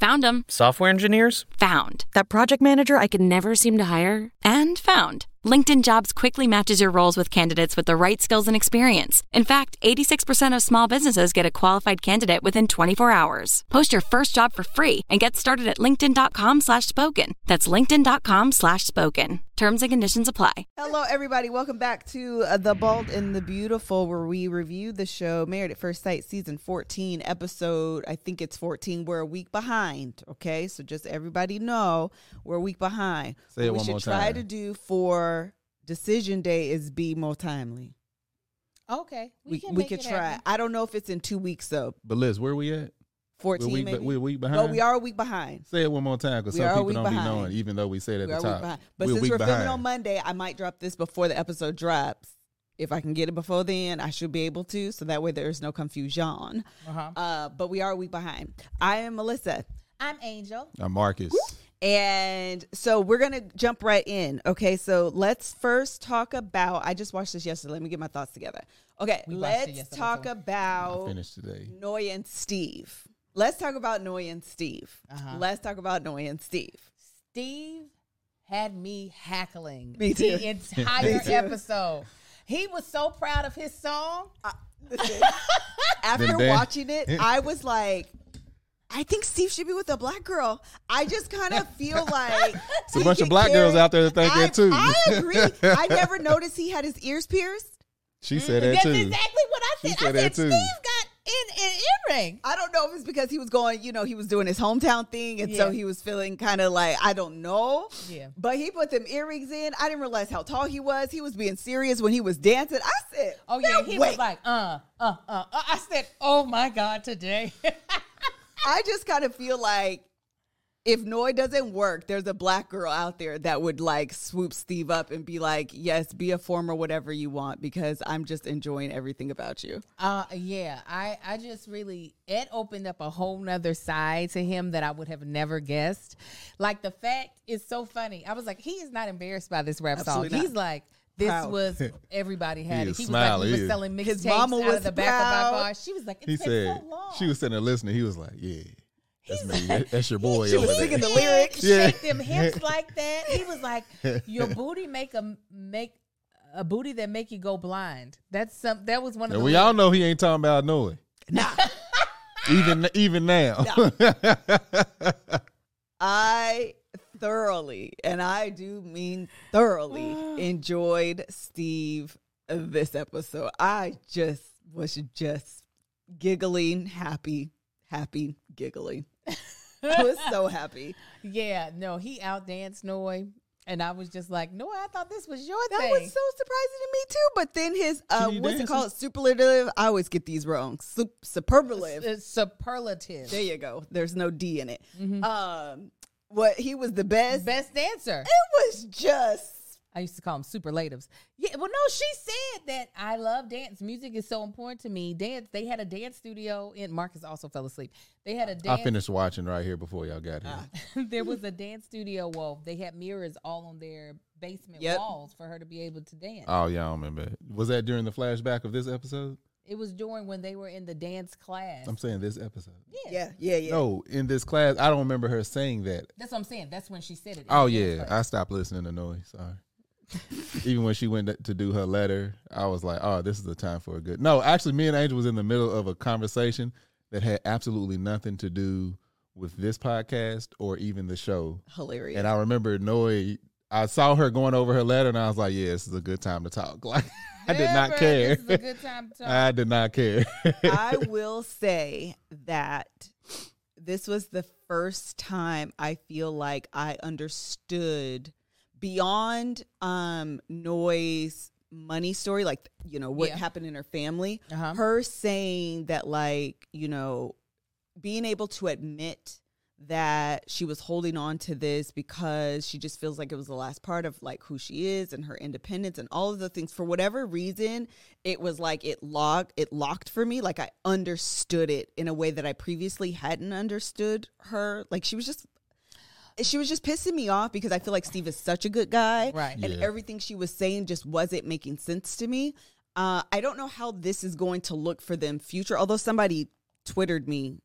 Found them. Software engineers? Found. That project manager I could never seem to hire? And found. LinkedIn Jobs quickly matches your roles with candidates with the right skills and experience. In fact, 86% of small businesses get a qualified candidate within 24 hours. Post your first job for free and get started at linkedin.com slash spoken. That's linkedin.com slash spoken. Terms and conditions apply. Hello, everybody. Welcome back to uh, The Bald and the Beautiful, where we review the show Married at First Sight, season 14, episode, I think it's 14. We're a week behind. Okay. So just everybody know we're a week behind. Say it what we one should more try time. to do for decision day is be more timely. Okay, We, can we make could it try. happen. I don't know if it's in two weeks, though. But Liz, where are we at? 14 we're a week, maybe. we're a week But behind. we are a week behind. Say it one more time because We some are a people week don't behind. be knowing, even though we said at We the are a week top. behind. But we're a since week we're filming behind. on Monday, I might drop this before the episode drops. If I can get it before then, I should be able to. So that way there's no confusion. Uh-huh. Uh, but we are a week behind. I am Melissa. I'm Angel. I'm Marcus. And so we're going to jump right in. Okay. So let's first talk about. I just watched this yesterday. Let me get my thoughts together. Okay. We let's talk too. About finished today. Noi and Steve. Let's talk about Noi and Steve. Uh-huh. Let's talk about Noi and Steve. Steve had me hackling Me too. the entire episode. He was so proud of his song. Listen, after Then watching it, I was like, I think Steve should be with a black girl. I just kind of feel like It's a bunch of black girls out there that think I, that too. I agree. I never noticed he had his ears pierced. She said mm-hmm. that That's too. exactly what I said. She said. said I that said too. Steve got in an earring. I don't know if it's because he was going, you know, he was doing his hometown thing, and so he was feeling kind of like I don't know. Yeah. But he put them earrings in. I didn't realize how tall he was. He was being serious when he was dancing. I said, Oh yeah, he way." was like, uh, uh, uh. uh. I said, oh my god, today. I just kind of feel like if Noi doesn't work, there's a black girl out there that would like swoop Steve up and be like, "Yes, be a former whatever you want," because I'm just enjoying everything about you. Uh yeah, I I just really it opened up a whole nother side to him that I would have never guessed. Like the fact is so funny. I was like, he is not embarrassed by this rap Absolutely song. not. He's like, this Proud. was everybody had He it. is He was smiling. like, he He was is. selling His mixtapes out was of the back of my car. She was like, it's He been said so long. she was sitting there listening. He was like, "Yeah, that's me. That- That's your boy She was there." singing the lyrics. Yeah. Shake them hips like that. He was like, your booty make a make a booty that make you go blind. That's some. That was one of And the. we all know he ain't talking about Noi. even even now. I thoroughly, and I do mean thoroughly, enjoyed Steve this episode. I just was just giggling, happy, happy, giggling. I was so happy. Yeah, no, he outdanced Noi, and I was just like, no, I thought this was your That thing. That was so surprising to me too. But then his uh, She what's it called? Superlative. I always get these wrong. Sup- superlative. It's superlative. There you go. There's no D in it. Um, what he was the best. Best dancer. It was just I used to call them superlatives. Yeah, well, no, she said that I love dance. Music is so important to me. Dance. They had a dance studio in. Marcus also fell asleep. They had a dance. I finished watching right here before y'all got here. Ah. there was a dance studio. Well, they had mirrors all on their basement Yep. walls for her to be able to dance. Oh yeah, I remember. Was that during the flashback of this episode? it was during when they were in the dance class. I'm saying this episode. yeah, yeah, yeah. No, in this class, I don't remember her saying that. That's what I'm saying. That's when she said it. Oh yeah, class. I stopped listening to noise. Sorry. Even when she went to do her letter, I was like, "Oh, this is the time for a good." No, actually, me and Angel was in the middle of a conversation that had absolutely nothing to do with this podcast or even the show. Hilarious. And I remember Noi. I saw her going over her letter, and I was like, "Yeah, this is a good time to talk." Like, I did not care. This is a good time to talk. I did not care. I will say that this was the first time I feel like I understood beyond um Noi's money story like you know what Yeah. happened in her family Uh-huh. her saying that like you know being able to admit that she was holding on to this because she just feels like it was the last part of like who she is and her independence and all of the things for whatever reason it was like it locked it locked for me like i understood it in a way that i previously hadn't understood her like she was just she was just pissing me off because I feel like Steve is such a good guy, Right. And Yeah. everything she was saying just wasn't making sense to me. Uh, I don't know how this is going to look for them future. Although somebody twittered me,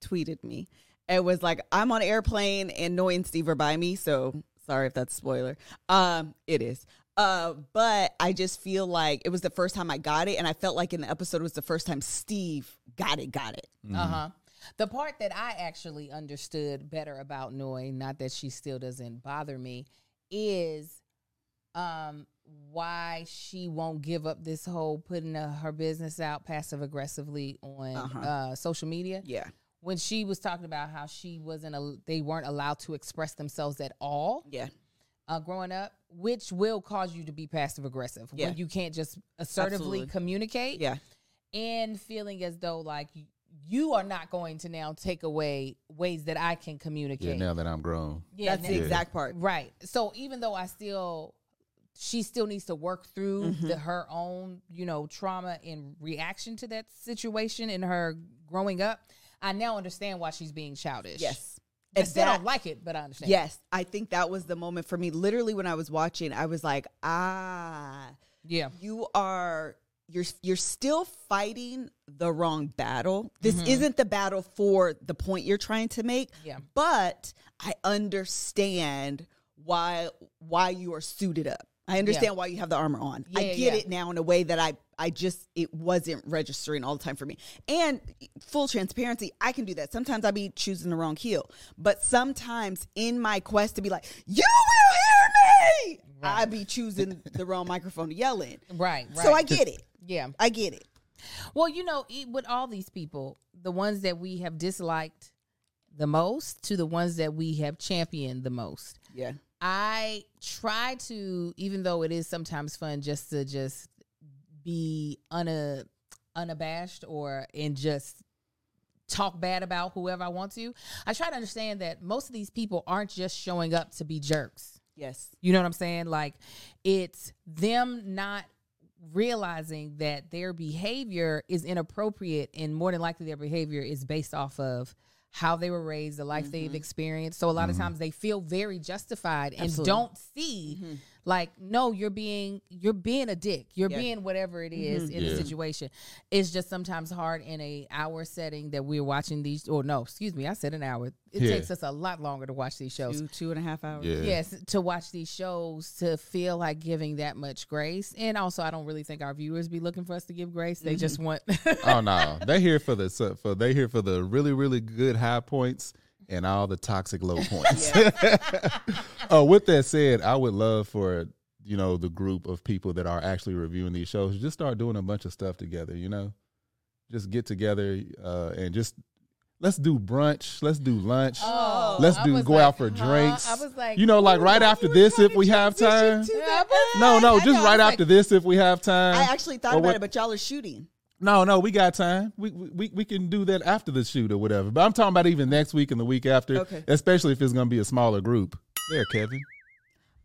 tweeted me, and was like, "I'm on airplane and Noi and Steve are by me." So sorry if that's spoiler. Um, it is. Uh, but I just feel like it was the first time I got it, and I felt like in the episode it was the first time Steve got it, got it. Uh huh. The part that I actually understood better about Noi, not that she still doesn't bother me, is um why she won't give up this whole putting uh, her business out passive aggressively on Uh-huh. uh social media. Yeah. When she was talking about how she wasn't a, they weren't allowed to express themselves at all Yeah. uh, growing up, which will cause you to be passive aggressive Yeah. when you can't just assertively Absolutely. communicate Yeah. and feeling as though like you are not going to now take away ways that I can communicate. Yeah, communicate. now that I'm grown. Yeah, That's the now- exact part. right. So even though I still, she still needs to work through Mm-hmm. the, her own, you know, trauma and reaction to that situation in her growing up. I now understand why she's being childish. Yes. I And still that- don't like it, but I understand. Yes, I think that was the moment for me. Literally, when I was watching, I was like, ah, Yeah. you are you're you're still fighting the wrong battle. This Mm-hmm. isn't the battle for the point you're trying to make. Yeah. But I understand why why you are suited up. I understand why you have the armor on. I get yeah. it now in a way that I I just it wasn't registering all the time for me. And full transparency, I can do that. Sometimes I be choosing the wrong heel, but sometimes in my quest to be like, "You will hear me," I be choosing the wrong microphone to yell in. Right. Right. So I get it. Yeah. I get it. Well, you know, with all these people, the ones that we have disliked the most to the ones that we have championed the most. Yeah. I try to, even though it is sometimes fun, just to just be una, unabashed or and just talk bad about whoever I want to. I try to understand that most of these people aren't just showing up to be jerks. Yes. You know what I'm saying? Like it's them not realizing that their behavior is inappropriate and more than likely their behavior is based off of how they were raised, the life they've mm-hmm. experienced. So a lot of mm-hmm. times they feel very justified and Absolutely. don't see mm-hmm. Like no, you're being you're being a dick. You're Yeah. being whatever it is mm-hmm. in Yeah. the situation. It's just sometimes hard in a hour setting that we're watching these or no, excuse me, I said an hour. It Yeah. takes us a lot longer to watch these shows. Two, two and a half hours. Yeah. Yes, to watch these shows to feel like giving that much grace, and also I don't really think our viewers be looking for us to give grace. They mm-hmm. just want. oh no, they here for the so- for they here for the really really good high points and all the toxic low points. oh, with that said, I would love for you know the group of people that are actually reviewing these shows just start doing a bunch of stuff together. You know, just get together uh, and just let's do brunch, let's do lunch. Oh, Let's do go like, out for huh? drinks. I was like, you know, like right after this, if we have time. Yeah, No, no, I just know, right was like, after this, if we have time. I actually thought Or about what- it, but y'all are shooting. No, no, we got time. We, we we can do that after the shoot or whatever. But I'm talking about even next week and the week after, Okay. especially if it's going to be a smaller group. There, Kevin.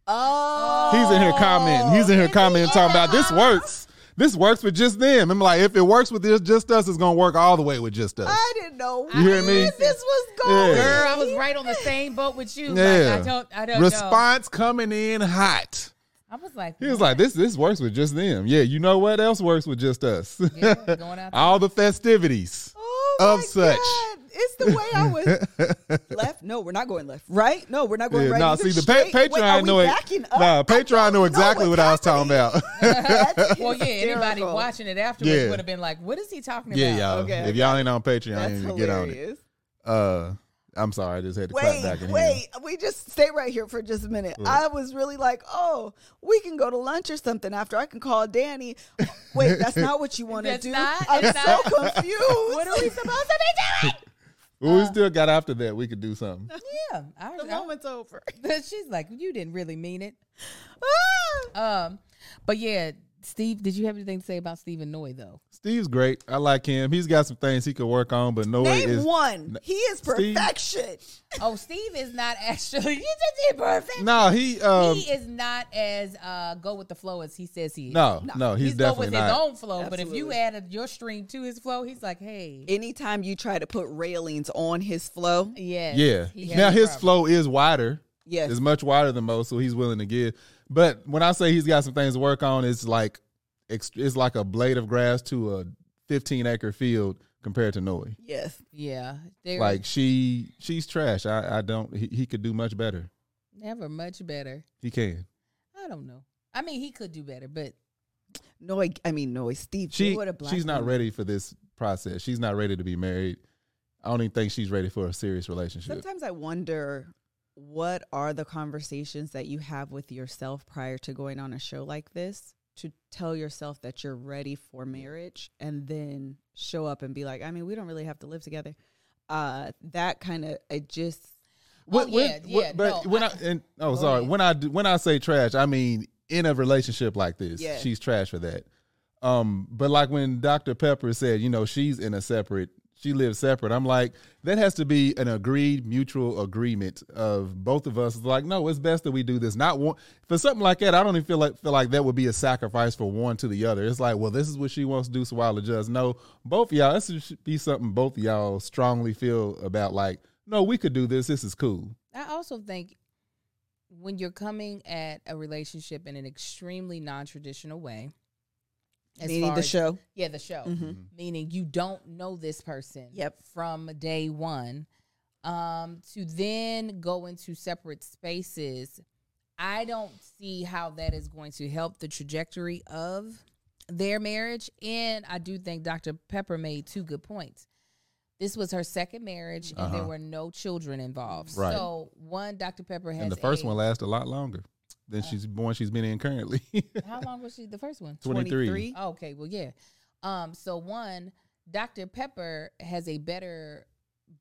Oh, He's in here commenting. He's in here commenting, talking about this works. This works with just them. I'm like, if it works with this, just us, it's going to work all the way with just us. I didn't know You hear me? where this was going. Yeah. Girl, I was right on the same boat with you. Yeah. Like, I don't, I don't Response coming in hot. I was like, He was like, this this works with just them. Yeah, you know what else works with just us? Yeah, going out all the festivities. Oh Of such. God. It's the way I was left. No, we're not going left. Right? No, we're not going Yeah, right. no, either. see the pa- Patreon know it. backing up? Nah, Patreon know exactly what I was talking about. Well, yeah, anybody watching it afterwards Yeah. would have been like, "What is he talking about?" yeah, y'all. Okay, if y'all ain't on Patreon, you need to get on it. Uh, I'm sorry, I just had to clap Wait, back in wait. We just stay right here for just a minute. I was really like, oh, we can go to lunch or something after. I can call Danny. Wait, that's not what you want to do. not- I'm it's so not. confused. What are we supposed to be doing? here. Well, we still got after that. We could do something. Yeah, I, The I- moment's over. she's like, "You didn't really mean it." Ah! Um, but yeah, Steve, did you have anything to say about Stephen Noi though? Steve's great. I like him. He's got some things he could work on, but no Name is one. He is Steve- perfection. Oh, Steve is not actually. You just did perfect. no. He um he is not as uh, go with the flow as he says he is. no no. He's, go definitely with not. his own flow. But if you Absolutely. added your stream to his flow, he's like, hey, Anytime you try to put railings on his flow, yes, Yeah. he has Now his problem. flow is wider. Yes. It's much wider than most, so he's willing to give. But when I say he's got some things to work on, it's like ex- it's like a blade of grass to a 15 acre field compared to Noi. yes. Yeah, they're Like she she's trash. I I don't. He, he could do much better. never much better. He can. I don't know. I mean, he could do better, but No, I mean, no, Steve. She Stewart, a black she's not woman. ready for this process. She's not ready to be married. I don't even think she's ready for a serious relationship. Sometimes I wonder what are the conversations that you have with yourself prior to going on a show like this to tell yourself that you're ready for marriage and then show up and be like, I mean, we don't really have to live together. Uh, that kind of, it just, What- Oh, what- yeah, what- yeah, but no, when I, I- and oh sorry ahead. when I do, when I say trash, I mean in a relationship like this, Yeah. she's trash for that. Um, but like when Dr. Pepper said, you know, she's in a separate, she lives separate. I'm like, that has to be an agreed mutual agreement of both of us. It's like, no, it's best that we do this. Not one for something like that. I don't even feel like feel like that would be a sacrifice for one to the other. It's like, well, this is what she wants to do, so I'll adjust. No, both y'all, this should be something both y'all strongly feel about. Like, no, we could do this. This is cool. I also think when you're coming at a relationship in an extremely non-traditional way, as meaning the as- show. yeah, the show, Mhm. meaning you don't know this person, Yep. from day one, um, to then go into separate spaces. I don't see how that is going to help the trajectory of their marriage. And I do think Dr. Pepper made two good points. This was her second marriage, and there Uh-huh. were no children involved. Right. So one, Dr. Pepper has and the first a- one lasted a lot longer than she's one she's been in currently. How long was she? The first one. 23. 23. Oh, okay, well, yeah. Um, so one, Dr. Pepper has a better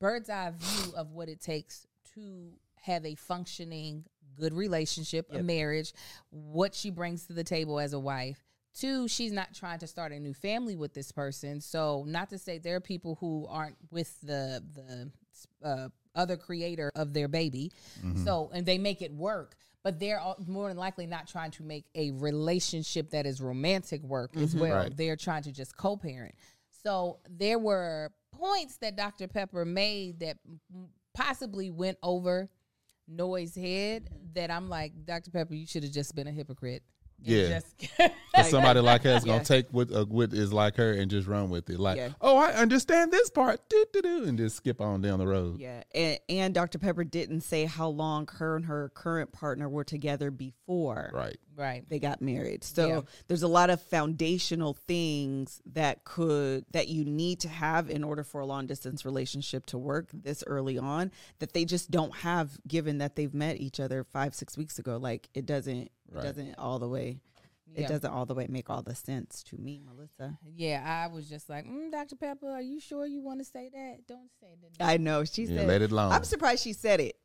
bird's eye view of what it takes to have a functioning, good relationship, a marriage, what she brings to the table as a wife. Two, she's not trying to start a new family with this person. So, not to say there are people who aren't with the the uh, other creator of their baby. So, and they make it work, but they're more than likely not trying to make a relationship that is romantic work as mm-hmm. well. Right. They're trying to just co-parent. So, there were points that Dr. Pepper made that possibly went over Noi's head that I'm like, Dr. Pepper, you should have just been a hypocrite. And Yeah. just- For somebody like her is gonna Yeah. take what uh, what is like her and just run with it. Like, Yeah. oh, I understand this part, doo, doo, doo, and just skip on down the road. Yeah, and, and Dr. Pepper didn't say how long her and her current partner were together before Right. right. they got married. So Yeah. there's a lot of foundational things that could that you need to have in order for a long distance relationship to work this early on that they just don't have given that they've met each other 5 6 weeks ago. Like it doesn't Right. it doesn't all the way Yeah. it doesn't all the way make all the sense to me, Melissa. Yeah, I was just like, mm, Dr. Pepper, are you sure you want to say that? Don't say that. I know she Yeah, said let it alone. I'm surprised she said it.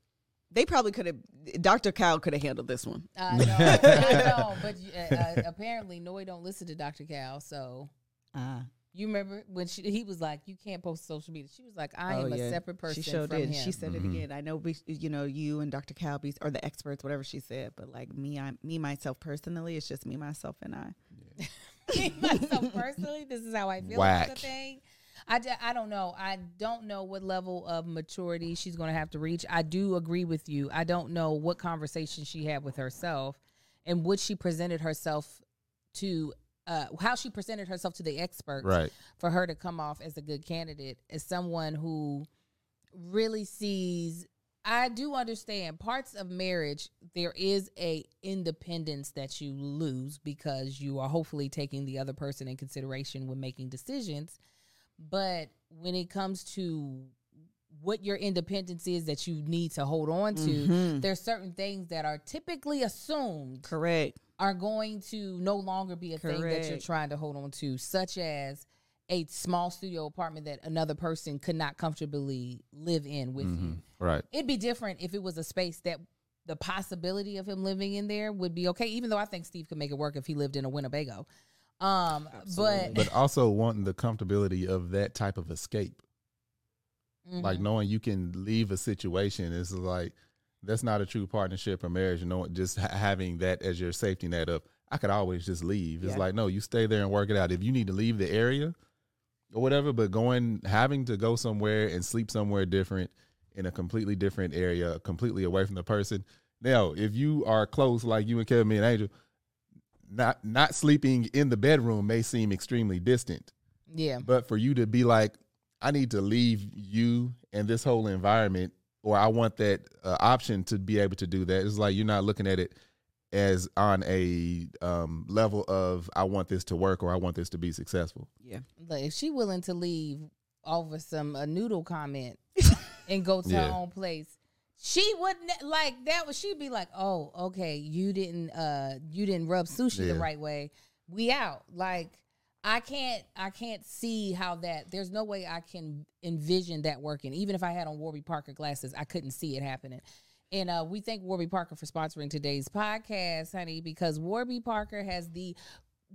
They probably could have Dr. Cal could have handled this one. I know, I know, but uh, uh, apparently Noi don't listen to Dr. Cal. So Uh, you remember when she he was like, you can't post social media. She was like, I Oh, am yeah. a separate person She showed from it. him. She said Mhm. it again. I know we, you know, you and Dr. Calby or the experts, whatever she said, but like me, I, me myself personally, it's just me, myself, and I. Me, myself personally, this is how I feel Whack. about the thing. I, d- I don't know. I don't know what level of maturity she's going to have to reach. I do agree with you. I don't know what conversation she had with herself and what she presented herself to, uh, how she presented herself to the experts Right. for her to come off as a good candidate, as someone who really sees. I do understand parts of marriage. There is a independence that you lose because you are hopefully taking the other person in consideration when making decisions. But when it comes to what your independence is that you need to hold on to, Mhm. there's certain things that are typically assumed Correct. are going to no longer be a thing that you're trying to hold on to, such as a small studio apartment that another person could not comfortably live in with you. Mhm. Right. It'd be different if it was a space that the possibility of him living in there would be okay, even though I think Steve could make it work if he lived in a Winnebago. Um, but, but also wanting the comfortability of that type of escape. Mm-hmm. Like knowing you can leave a situation is like that's not a true partnership or marriage. You know, just ha- having that as your safety net of I could always just leave. It's Yeah. like no, you stay there and work it out. If you need to leave the area or whatever, but going having to go somewhere and sleep somewhere different in a completely different area, completely away from the person. Now, if you are close like you and Kevin, me and Angel, not not sleeping in the bedroom may seem extremely distant. yeah, But for you to be like, I need to leave you and this whole environment, or I want that uh, option to be able to do that. It's like you're not looking at it as on a um, level of I want this to work or I want this to be successful. Yeah. like if she willing to leave over some a noodle comment and go to Yeah. her own place, she wouldn't like that. Was she'd be like, "Oh, okay, you didn't uh you didn't rub sushi the right way. We out." Like I can't I can't see how that. There's no way I can envision that working. Even if I had on Warby Parker glasses, I couldn't see it happening. And uh, we thank Warby Parker for sponsoring today's podcast, honey, because Warby Parker has the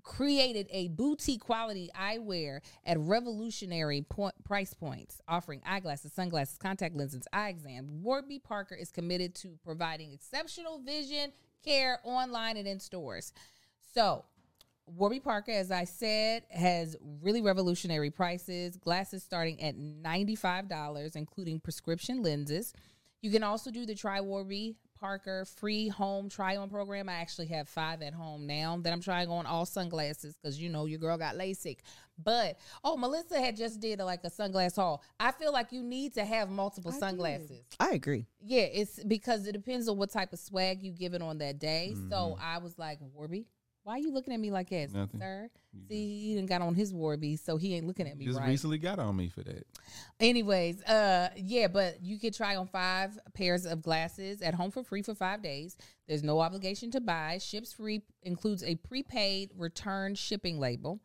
created a boutique quality eyewear at revolutionary point, price points, offering eyeglasses, sunglasses, contact lenses, eye exam. Warby Parker is committed to providing exceptional vision care online and in stores. So, Warby Parker, as I said, has really revolutionary prices. Glasses starting at $95, including prescription lenses. You can also do the Try Warby Parker free home try on program. I actually have five at home now that I'm trying on all sunglasses because you know your girl got LASIK. But oh, Melissa had just did like a sunglass haul. I feel like you need to have multiple sunglasses. I agree. Yeah, it's because it depends on what type of swag you give it on that day. So mm-hmm. I was like, Warby, why are you looking at me like that, Nothing. sir? See, he didn't got on his Warby, so he ain't looking at me Just right. recently got on me for that. Anyways, uh, yeah, but you could try on five pairs of glasses at home for free for five days. There's no obligation to buy. Ships free includes a prepaid return shipping label.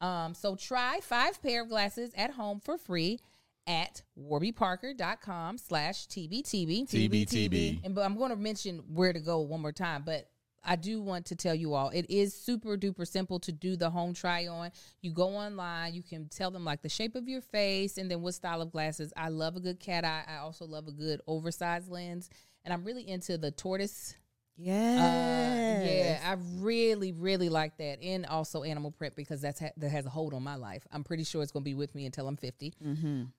Um, so try five pair of glasses at home for free at warbyparker.com slash TBTB. TBTB. And but I'm going to mention where to go one more time, but I do want to tell you all it is super duper simple to do the home try on. You go online, you can tell them like the shape of your face and then what style of glasses. I love a good cat eye. I also love a good oversized lens, and I'm really into the tortoise. Yeah. Uh, yeah, I really, really like that, and also animal print because that's ha- that has a hold on my life. I'm pretty sure it's going to be with me until I'm 50.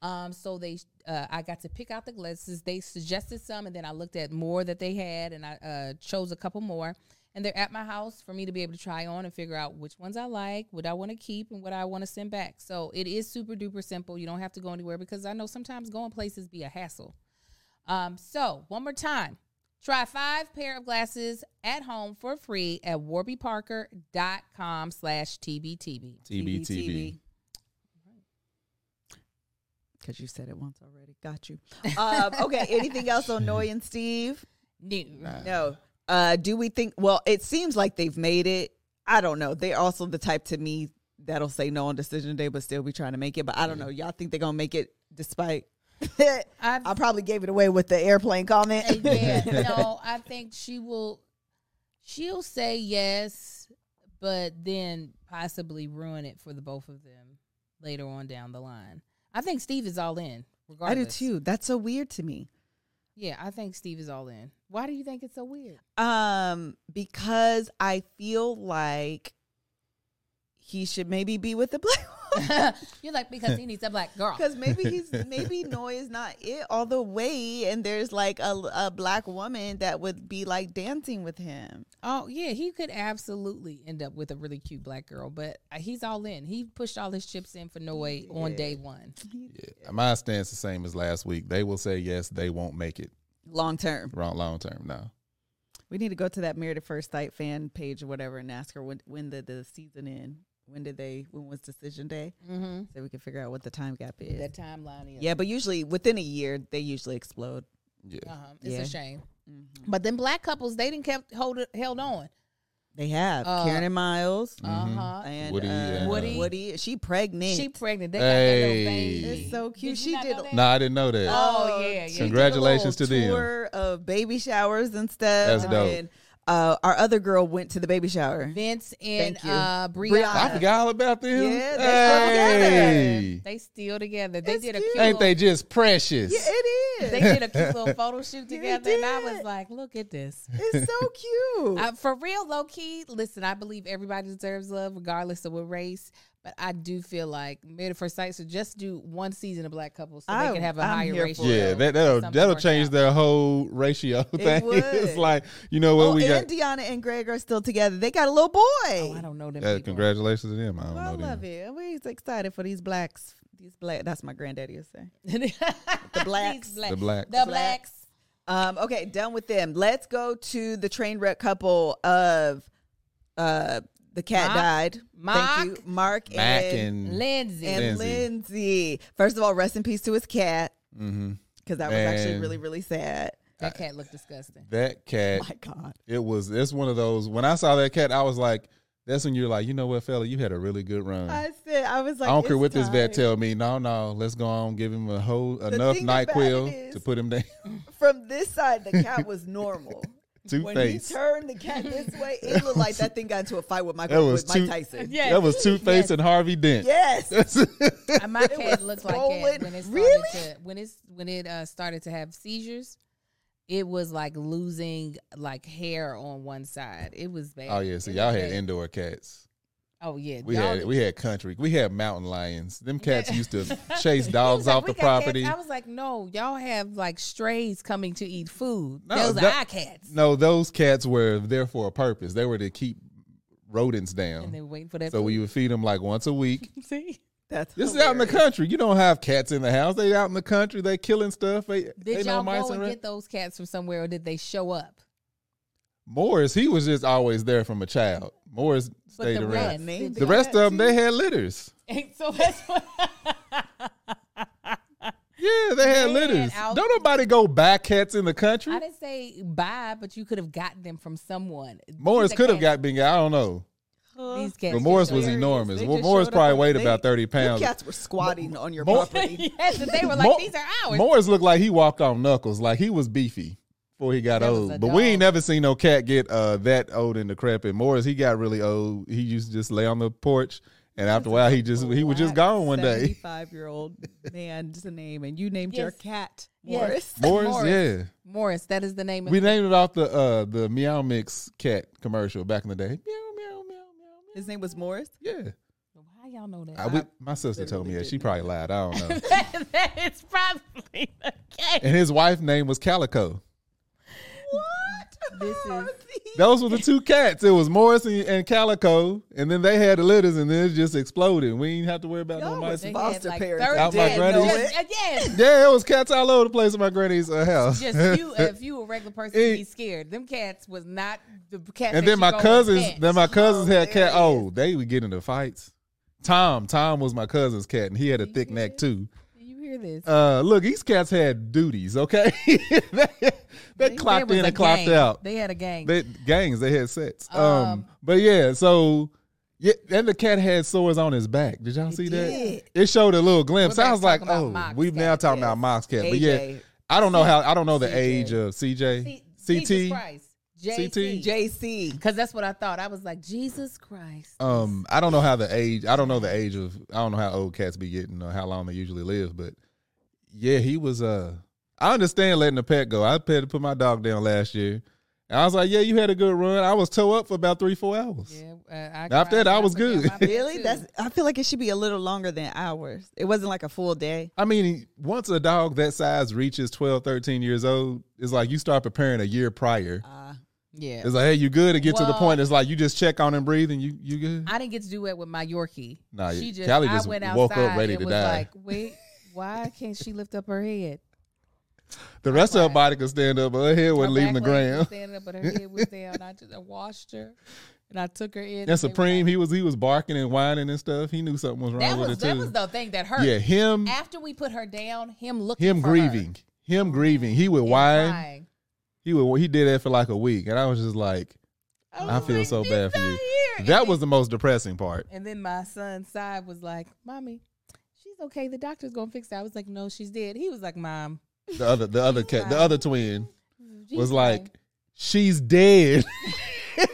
Um, so they, uh, I got to pick out the glasses. They suggested some, and then I looked at more that they had, and I uh, chose a couple more. And they're at my house for me to be able to try on and figure out which ones I like, what I want to keep, and what I want to send back. So it is super duper simple. You don't have to go anywhere because I know sometimes going places be a hassle. Um, so one more time. Try five pair of glasses at home for free at warbyparker.com slash TBTB. TBTB. Because you said it once already. Got you. Um, okay. Anything else on Noi and Steve? No. No. Uh, do we think? Well, it seems like they've made it. I don't know. They're also the type to me that'll say no on decision day, but still be trying to make it. But I don't know. Y'all think they're gonna make it despite? I've- probably gave it away with the airplane comment. Uh, yeah, no, I think she will. She'll say yes, but then possibly ruin it for the both of them later on down the line. I think Steve is all in. I do too. That's so weird to me. Yeah, I think Steve is all in. Why do you think it's so weird? Um, because I feel like he should maybe be with the black You're like because he needs a black girl. Because maybe he's maybe Noi is not it all the way, and there's like a, a black woman that would be like dancing with him. Oh yeah, he could absolutely end up with a really cute black girl, but uh, he's all in. He pushed all his chips in for Noi on day one. Yeah. My stance the same as last week. They will say yes, they won't make it. Long term, Wrong long term. No. we need to go to that Married at First Sight fan page or whatever and ask her when when did the season end? When did they? When was decision day? Mm-hmm. So we can figure out what the time gap is. That timeline is yeah, but usually within a year they usually explode. Yeah. Uh-huh. It's Yeah. a shame. But then black couples, they didn't kept hold held on. They have Uh, Karen and Miles Uh huh. and Woody uh, and, Woody. Woody. She pregnant. She pregnant. They got little baby. It's so cute. Did She did- know that? No, I didn't know that. Oh, yeah, yeah. she did a Congratulations little to them. Tour of baby showers and stuff. That's dope. And uh, our other girl went to the baby shower. Vince and Thank uh, Briana. Briana. I forgot all about them. Yeah, they still hey. They still together. They It's did a cute. cute. Ain't they just precious? Yeah, it is. They did a cute little photo shoot together, and I was like, "Look at this." it's so cute. I, for real, low key. Listen, I believe everybody deserves love, regardless of what race. But I do feel like Made at First Sight. So just do one season of Black Couples, so they can have a I'm higher ratio. Yeah, that, that'll that'll change out. their whole ratio thing. would. it's like you know what oh, we and got. Deonna and Greg are still together. They got a little boy. Oh, I don't know them. Uh, people. congratulations to them. I don't Well, I know them. love it. We're excited for these blacks. These black. That's my granddaddy would say. the blacks. The blacks. The blacks. blacks. Um, okay, done with them. Let's go to the train wreck couple of uh the cat Mark. died. Mark. Thank you. Mark Mac and, and, Lindsey. and Lindsey. Lindsey. First of all, rest in peace to his cat mm-hmm. because that was actually really, really sad. that cat looked disgusting. that cat. My God. It was. It's one of those. When I saw that cat, I was like, "That's when you're like, you know what, fella, you had a really good run." I, I said, I was like, I don't care it's what this vet time. tell me. No, no, let's go on, give him a whole The enough thing about Nyquil it is- to put him down. From this side, the cat was normal. Two when he turned the cat this way, it looked like that thing got into a fight with That Michael was with Mike two- Tyson. Yeah. That was Two Face Yes. and Harvey Dent. Yes. Uh, My cat looked like swollen. that when it started Really? to when it's when it uh, started to have seizures. It was like losing like hair on one side. It was bad. oh yeah, so y'all had bad. indoor cats. Oh yeah, We had we had country. We had mountain lions. Them cats used to chase He was dogs like, off "We the got cats." property. I was like, no, y'all have like strays coming to eat food. No, Those that- are our cats. No, those cats were there for a purpose. They were to keep rodents And down. they were waiting for that. So food. we would feed them like once a week. see. That's This is out in the hilarious. country. You don't have cats in the house. They out in the country. They killing stuff. They, they Did know y'all mice go and and get those cats from somewhere, or did they show up? Morris, he was just always there from a child. Morris But stayed the around. rest, The rest of them, they had litters. so that's what. Yeah, they had Man, litters. out- Don't nobody go buy cats in the country. I didn't say buy, but you could have gotten them from someone. Morris could have got been. I don't know. these cats. But Morris was showed up. enormous. Well, Morris probably weighed and about they- 30 Your pounds. cats were squatting on your Mo- property. yes, and they were like, Mo- these are ours. Morris looked like he walked on knuckles, like he was beefy before he got That old. But we ain't never seen no cat get uh, that old in the crap and decrepit. Morris, he got really old. He used to just lay on the porch, and after a while, he just he was just gone one day. Seventy-five-year-old man, just a name, and you named your Yes. cat Yes. Morris. Morris, Morris. yeah. Morris, that is the name of We the named it off the uh, the Meow Mix cat commercial back in the day. Meow meow meow meow. meow. His name was Morris. Yeah, How y'all know that? I, we, my sister told me that. She probably lied. I don't know. that is probably the case. and his wife's name was Calico. What? This is- Those were the two cats. It was Morris and, and Calico, and then they had the litters, and then it just exploded. We didn't have to worry about no Y'all mice. was Foster like parents 30 Out my Yes, granny's- yes, yes. Yeah, it was cats all over the place in my granny's uh, house. Just you, if you a regular person, It- you'd be scared. Them cats was not the cats. and then my cousins, and then my cousins had cat. Oh, they would get into fights. Tom, Tom was my cousin's cat, and he had a thick neck too. Hear this? Uh, look, these cats had duties. Okay, they, they clocked in and clocked gang. out. They had a gang. They gangs. They had sets. Um, Um, but yeah, so yeah, and the cat had sores on his back. Did y'all see that? did. It showed a little glimpse. I was like, oh, Mox we've now talking about Mox cat. But yeah, I don't know how. I don't know the CJ. age of CJ. Jesus CT. Christ. JC. JC. Because that's what I thought. I was like, Jesus Christ. Um, I don't know how the age. I don't know the age of. I don't know how old cats be getting or how long they usually live. But yeah, he was. Uh, I understand letting the pet go. I had to put my dog down last year. And I was like, yeah, you had a good run. I was toe up for about three, four hours. Yeah, uh, I After that, I was good. Really? That's. I feel like it should be a little longer than hours. It wasn't like a full day. I mean, once a dog that size reaches 12, 13 years old, it's like you start preparing a year prior. Uh, yeah. It's like, hey, you good? And get to the point, it's like you just check on and breathe and you you good. I didn't get to do it with my Yorkie. Nah, she just, Callie I just went woke up ready and to was die. like, wait, why can't she lift up her head? the rest of her body could stand up, but her head wasn't Her leaving the back leg was ground. Standing up, but her head was down. I just I washed her, and I took her in. And Supreme, he was he was barking and whining and stuff. He knew something was wrong that with was it that too. was the thing that hurt. yeah, him After we put her down, him looking, him for her grieving. Him grieving. He would whine. He would he did that for like a week. And I was just like, I was feel like, so bad for you. here." And That then- was the most depressing part. And then my son's side was like, "Mommy, she's okay. The doctor's gonna fix that." I was like, "No, she's dead." He was like, "Mom, The other the other cat the other twin she's was fine." like, she's dead.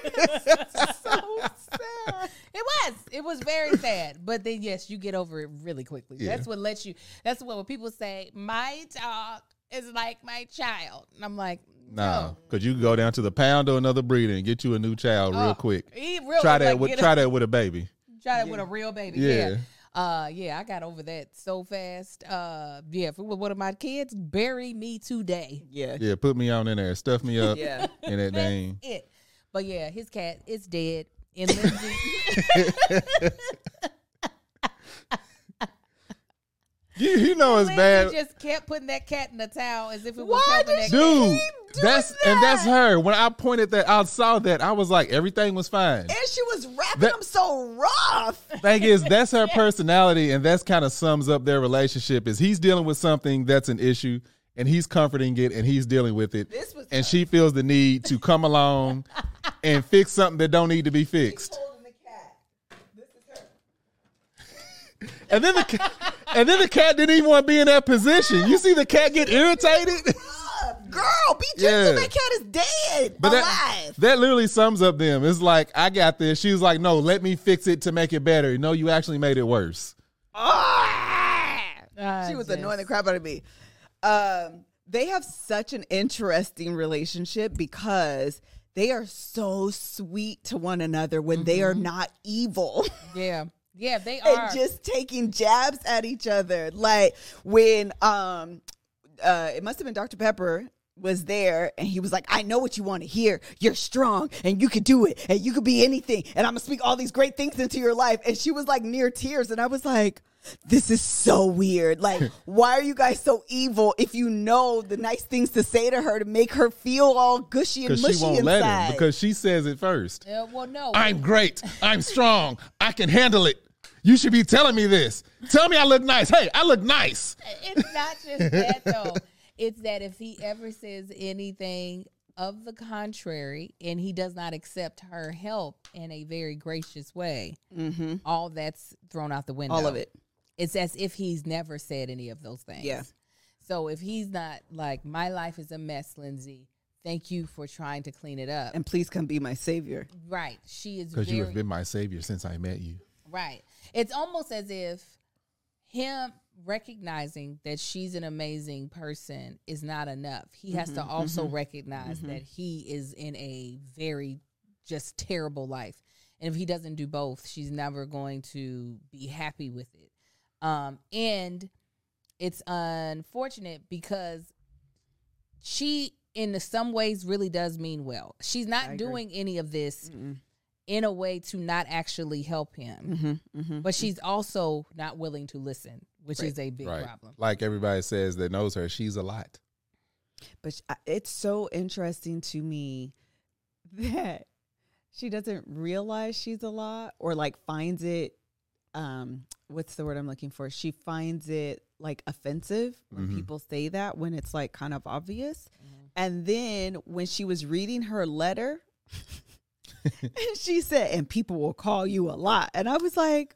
So sad. It was. It was very sad. But then yes, you get over it really quickly. Yeah. That's what lets you that's what when people say, My dog is like my child. And I'm like, nah, no. because you can go down to the pound or another breeder and get you a new child real Oh, quick. He real Try like, that with get try a- that with a baby. try that with a real baby. Yeah. Yeah. Uh yeah, I got over that so fast. Uh yeah, if it was one of my kids, bury me today. Yeah. Yeah, put me on in there, stuff me up Yeah. in that That's thing. it. But yeah, his cat is dead. And Lindsey You, you know it's Lindsey bad. just kept putting that cat in the towel as if it was Why helping did that Dude, cat. that's and that's her. When I pointed that I saw that, I was like, everything was fine. And she was wrapping That- him so rough. Thing is, that's her personality, and that's kind of sums up their relationship. Is he's dealing with something that's an issue, and he's comforting it, and he's dealing with it, This was and she feels the need to come along and fix something that don't need to be fixed. holding the cat. This is her. And then the ca- and then the cat didn't even want to be in that position. You see the cat get irritated. Girl, be gentle. Yeah. That cat is dead. But that, alive. that literally sums up them. It's like, I got this. She was like, no, let me fix it to make it better. No, you actually made it worse. I she was just- annoying the crap out of me. Um, they have such an interesting relationship because they are so sweet to one another when they are mm-hmm. not evil Yeah. Yeah, they are. and just taking jabs at each other. Like when um uh it must have been Dr. Pepper was there and he was like, I know what you want to hear. You're strong and you could do it and you could be anything. And I'm gonna speak all these great things into your life. And she was like near tears. And I was like, this is so weird. Like, why are you guys so evil if you know the nice things to say to her to make her feel all gushy and mushy she won't inside? let him. Because she says it first. Yeah, well, no. I'm great. I'm strong. I can handle it. You should be telling me this. Tell me I look nice. Hey, I look nice. it's not just that though. It's that if he ever says anything of the contrary and he does not accept her help in a very gracious way, all that's thrown out the window. Mm-hmm. All of it. It's as if he's never said any of those things. Yeah. So if he's not like, my life is a mess, Lindsey. Thank you for trying to clean it up. And please come be my savior. right. She is Because you have been my savior since I met you. Right. It's almost as if him recognizing that she's an amazing person is not enough. He has to mm-hmm, also mm-hmm. recognize mm-hmm. that he is in a very just terrible life. And if he doesn't do both, she's never going to be happy with it. Um, and it's unfortunate because she, in some ways, really does mean well. She's not doing any of this in a way to not actually help him. Mm-hmm, But she's also not willing to listen, which is a big right. problem. Like everybody says that knows her, she's a lot. But it's so interesting to me that she doesn't realize she's a lot or like finds it um what's the word I'm looking for? She finds it like offensive when Mhm. people say that when it's like kind of obvious. And then when she was reading her letter she said and people will call you a lot. And I was like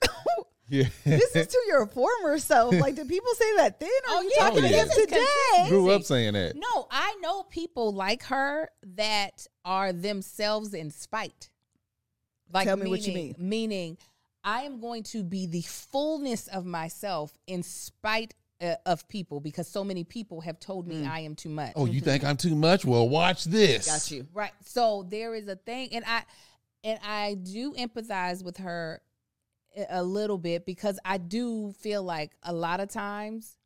Yeah. this is to your former self. Like, did people say that then? Or Oh, are you yeah, talking Oh, to yeah. him this today? Grew up saying that. No, I know people like her that are themselves in spite. Like Tell me what you mean. Meaning, I am going to be the fullness of myself in spite uh, of people because so many people have told me hmm. I am too much. Oh, you think I'm too much? Well, watch this. Got you. Right. So there is a thing, and I and I do empathize with her a- a little bit because I do feel like a lot of times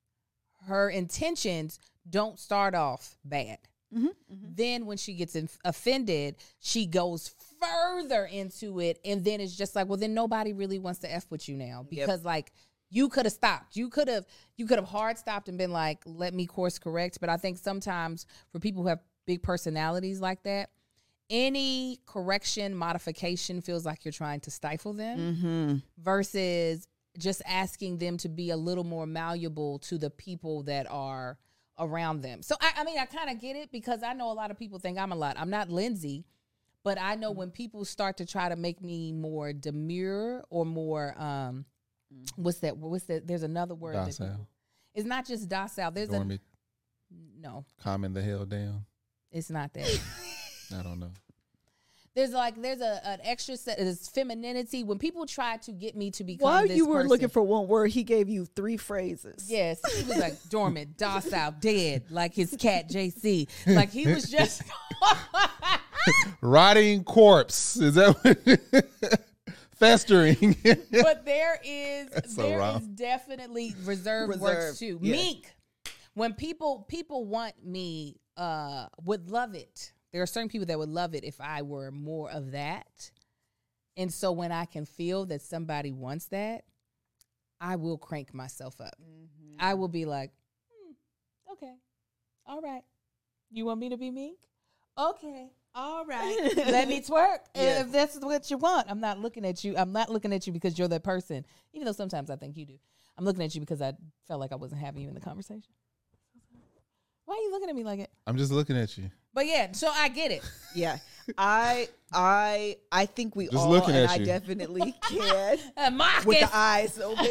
her intentions don't start off bad. Mm-hmm. Mm-hmm. Then when she gets inf- offended, she goes further into it, and then it's just like, well, then nobody really wants to f with you now because like you could have stopped. You could have you could have hard stopped and been like, let me course correct. But I think sometimes for people who have big personalities like that, any correction modification feels like you're trying to stifle them Mm-hmm. versus just asking them to be a little more malleable to the people that are around them. So I, I mean, I kind of get it because I know a lot of people think I'm a lot. I'm not Lindsey, but I know when people start to try to make me more demure or more um, what's that? What's that? There's another word. that people- Docile. it's not just docile. There's a Dormant, no. calming the hell down. It's not that. I don't know. there's like there's a an extra set of femininity when people try to get me to become. While this you were person- looking for one word, he gave you three phrases. Yes, he was like dormant, docile, dead, like his cat JC. Like he was just Rotting corpse. Is that what? festering? but there is so there wrong. is definitely reserved, works Reserved, too. yeah. Meek. When people people want me, uh, would love it. There are certain people that would love it if I were more of that. And so when I can feel that somebody wants that, I will crank myself up. Mm-hmm. I will be like, hmm, okay, all right. You want me to be meek? Okay, all right. Let me twerk Yes. if that's what you want. I'm not looking at you. I'm not looking at you because you're that person. Even though sometimes I think you do. I'm looking at you because I felt like I wasn't having you in the conversation. Why are you looking at me like it? I'm just looking at you. But yeah, so I get it. Yeah, I, I, I think we Just all, looking and at I you. definitely can, Uh, with the eyes open,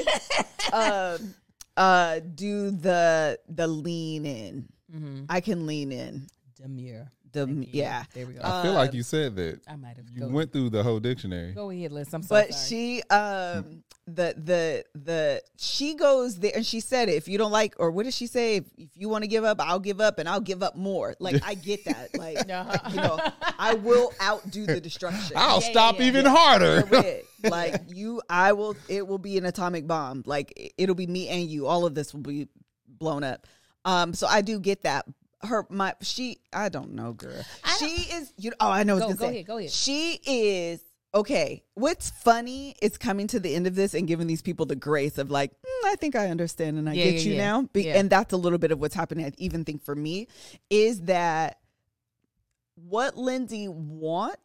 um, uh, do the the lean in. Mm-hmm. I can lean in. Demure. The Thank you. yeah, There we go. I feel like Um, you said that. I might have. You Go, went through the whole dictionary. go ahead, Liz. I'm so but sorry. she um the the the she goes there and she said it if you don't like or what did she say if, if you want to give up i'll give up and i'll give up more like i get that like Uh-huh. you know i will outdo the destruction I'll Yeah, yeah, stop yeah. even harder. Correct. like you i will it will be an atomic bomb like it- it'll be me and you all of this will be blown up um so i do get that her my she i don't know girl she is you oh i know Go- go ahead, go ahead. she is okay what's funny is coming to the end of this and giving these people the grace of like "Mm, i think i understand and i Yeah, get yeah, you yeah. now Be- and that's a little bit of what's happening i even think for me is that what lindsey wants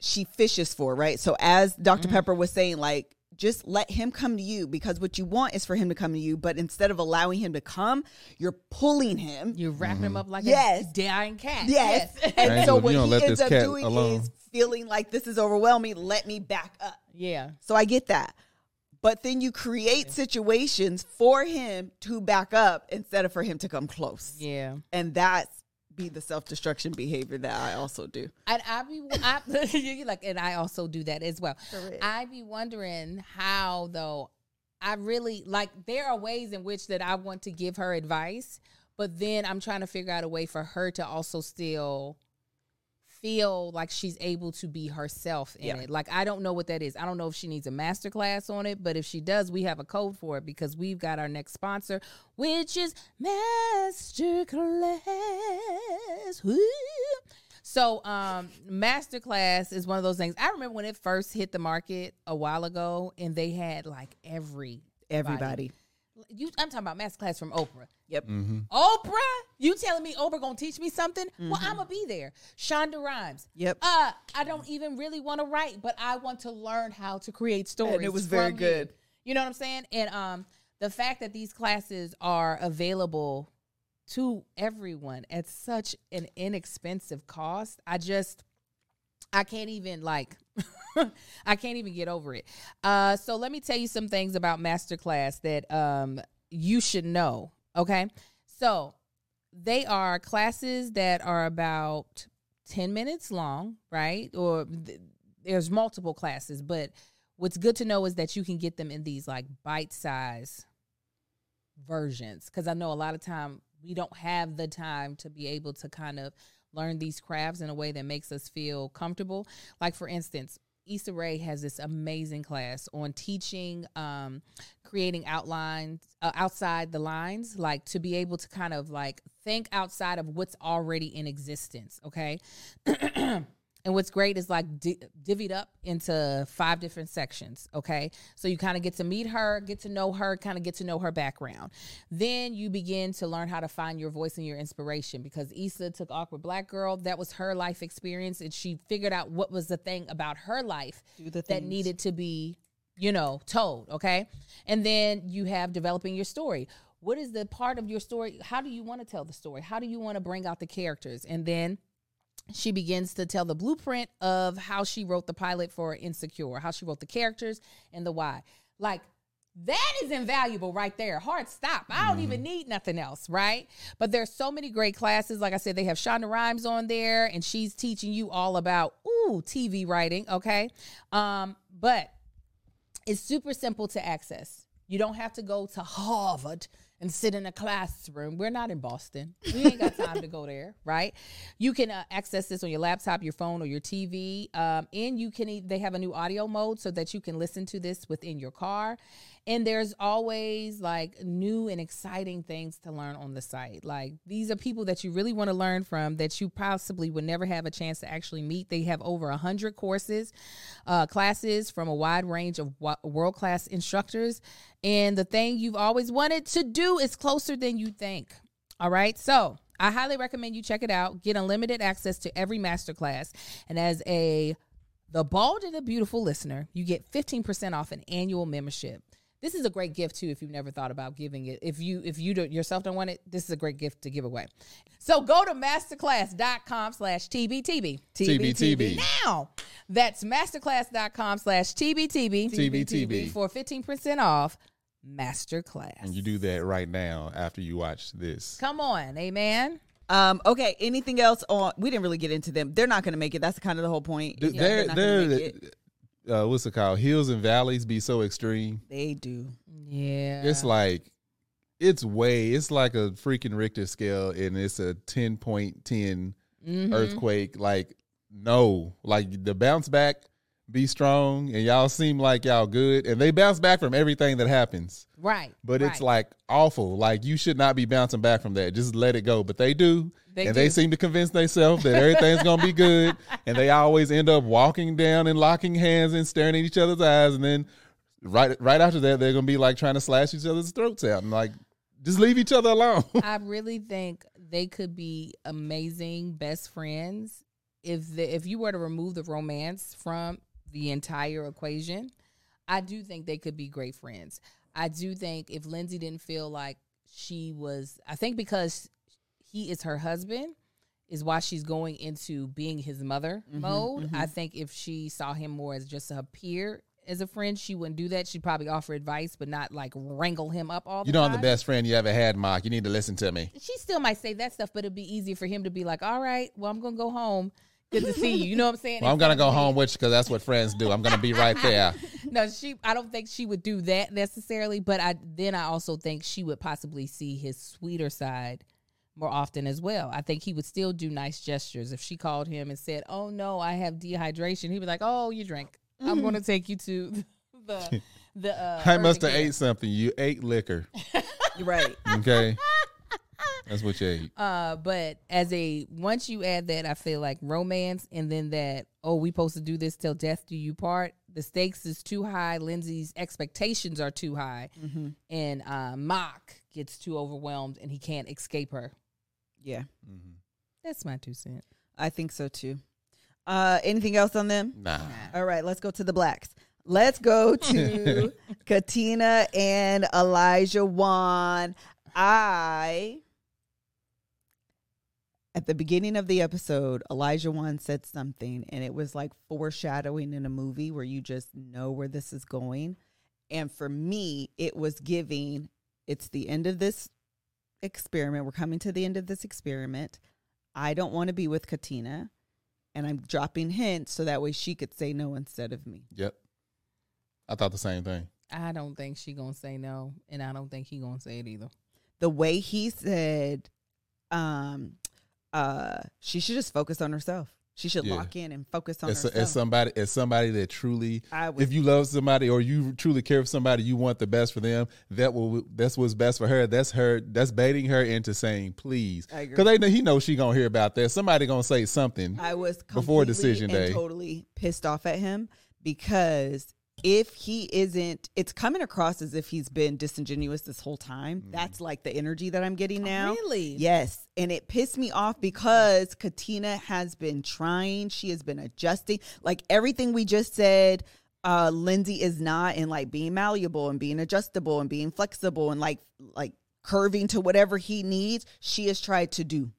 she fishes for, right? So as doctor Mm-hmm. Pepper was saying, like, just let him come to you because what you want is for him to come to you. But instead of allowing him to come, you're pulling him. You're wrapping him up like Yes. a dying cat. Yes. Yes. And Angel, so if what he ends up doing alone. is feeling like this is overwhelming. Let me back up. yeah. So I get that. But then you create situations for him to back up instead of for him to come close. Yeah. And that's be the self destruction behavior that I also do. And I be I, you like, and I also do that as well. Correct. I be wondering how though. I really like. There are ways in which that I want to give her advice, but then I'm trying to figure out a way for her to also still feel like she's able to be herself in Yeah. it. Like I don't know what that is. I don't know if she needs a master class on it, but if she does, we have a code for it because we've got our next sponsor, which is Master Class. Woo. So, um, Masterclass is one of those things. I remember when it first hit the market a while ago, and they had like every Everybody. You, I'm talking about Masterclass from Oprah. Yep. Mm-hmm. Oprah, you telling me Oprah gonna teach me something? Well, I'm gonna be there. Shonda Rhimes. Yep. Uh, I don't even really want to write, but I want to learn how to create stories. it was very from you. good. You know what I'm saying? And um, the fact that these classes are available to everyone at such an inexpensive cost, I just I can't even like I can't even get over it. Uh so let me tell you some things about masterclass that um you should know, okay? So they are classes that are about 10 minutes long, right? Or th- there's multiple classes, but what's good to know is that you can get them in these like bite-size versions cuz I know a lot of time we don't have the time to be able to kind of learn these crafts in a way that makes us feel comfortable. Like for instance, Issa Rae has this amazing class on teaching, um, creating outlines uh, outside the lines, like to be able to kind of like think outside of what's already in existence. Okay. And what's great is like di- divvied up into five different sections. Okay. So you kind of get to meet her, get to know her, kind of get to know her background. Then you begin to learn how to find your voice and your inspiration because Issa took Awkward Black Girl. That was her life experience. And she figured out what was the thing about her life that needed to be, you know, told. Okay. And then you have developing your story. What is the part of your story? How do you want to tell the story? How do you want to bring out the characters? And then she begins to tell the blueprint of how she wrote the pilot for Insecure, how she wrote the characters and the why. Like That is invaluable right there. Hard stop. I don't Mm-hmm. even need nothing else, right? But there's so many great classes. Like I said, they have Shonda Rhimes on there, and she's teaching you all about ooh TV writing. Okay, um, but it's super simple to access. You don't have to go to Harvard and sit in a classroom. We're not in Boston. We ain't got time to go there, right? You can uh, access this on your laptop, your phone, or your TV, um, and you can. e- They have a new audio mode so that you can listen to this within your car. And there's always like new and exciting things to learn on the site. Like these are people that you really want to learn from that you possibly would never have a chance to actually meet. They have over a hundred courses, uh, classes from a wide range of world class instructors. And the thing you've always wanted to do is closer than you think. All right. So I highly recommend you check it out. Get unlimited access to every masterclass. And as a the bald and the beautiful listener, you get 15% off an annual membership. This is a great gift too if you've never thought about giving it. If you if you don't, yourself don't want it, this is a great gift to give away. So go to masterclass.com slash TBTB. TBTB. Now that's masterclass.com slash TBTB TBTB. for 15% off masterclass. And you do that right now after you watch this. Come on, amen. Um, okay, anything else on we didn't really get into them. They're not gonna make it. That's kind of the whole point. Th- Yeah, they're not gonna make they're it. Uh, what's it called? Hills and valleys be so extreme. They do. Yeah. It's like it's way. It's like a freaking Richter scale, and it's a ten point ten Mhm. earthquake. Like no, like the bounce back be strong, and y'all seem like y'all good, and they bounce back from everything that happens. Right. But it's like awful. Like you should not be bouncing back from that. Just let it go. But they do. They and do. they seem to convince themselves that everything's gonna be good. And they always end up walking down and locking hands and staring at each other's eyes. And then right right after that, they're gonna be like trying to slash each other's throats out. And like, just leave each other alone. I really think they could be amazing best friends if the, if you were to remove the romance from the entire equation. I do think they could be great friends. I do think if Lindsey didn't feel like she was, I think because he is her husband is why she's going into being his mother mm-hmm, mode. I mm-hmm. think if she saw him more as just a peer as a friend, she wouldn't do that. She'd probably offer advice, but not like wrangle him up all the time. you know, time I'm the best friend you ever had, Mark. You need to listen to me. she still might say that stuff, but it'd be easier for him to be like, "All right, well, I'm gonna go home. Good to see you." You know what I'm saying? Well, I'm gonna go home with you because that's what friends do. I'm gonna be right there. No, she. I don't think she would do that necessarily, but I then I also think she would possibly see his sweeter side more often as well. I think he would still do nice gestures if she called him and said, "Oh no, I have dehydration." He'd be like, "Oh, you drink. I'm gonna take you to the the." Uh, I must have ate something. You ate liquor. Right. Okay. that's what you ate. Uh, but as a once you add that, I feel like romance, and then that oh, we supposed to do this till death do you part. The stakes is too high. Lindsey's expectations are too high, and uh, Mark gets too overwhelmed, and he can't escape her. Yeah, mm-hmm. That's my two cents. I think so too. Uh, anything else on them? Nah. All right, let's go to the blacks. Let's go to Katina and Elijah Wan. I at the beginning of the episode, Elijah Wan said something, and it was like foreshadowing in a movie where you just know where this is going. And for me, it was giving. It's the end of this experiment. We're coming to the end of this experiment. I don't want to be with Katina, and I'm dropping hints so that way she could say no instead of me. Yep. I thought the same thing. I don't think she gonna say no, and I don't think he gonna say it either. The way he said, um, uh, she should just focus on herself. She should Yeah. lock in and focus on As, herself. as somebody, as somebody that truly, was, if you love somebody or you truly care for somebody, you want the best for them. That will that's what's best for her. That's her. That's baiting her into saying please, I agree. because they know he knows she gonna hear about that. Somebody gonna say something. I was before decision day. totally pissed off at him because if he isn't, it's coming across as if he's been disingenuous this whole time. Mm-hmm. That's like the energy that I'm getting now. Really? Yes. And it pissed me off because Katina has been trying. She has been adjusting. Like everything we just said, uh, Lindsey is not in like being malleable and being adjustable and being flexible and like like curving to whatever he needs. She has tried to do.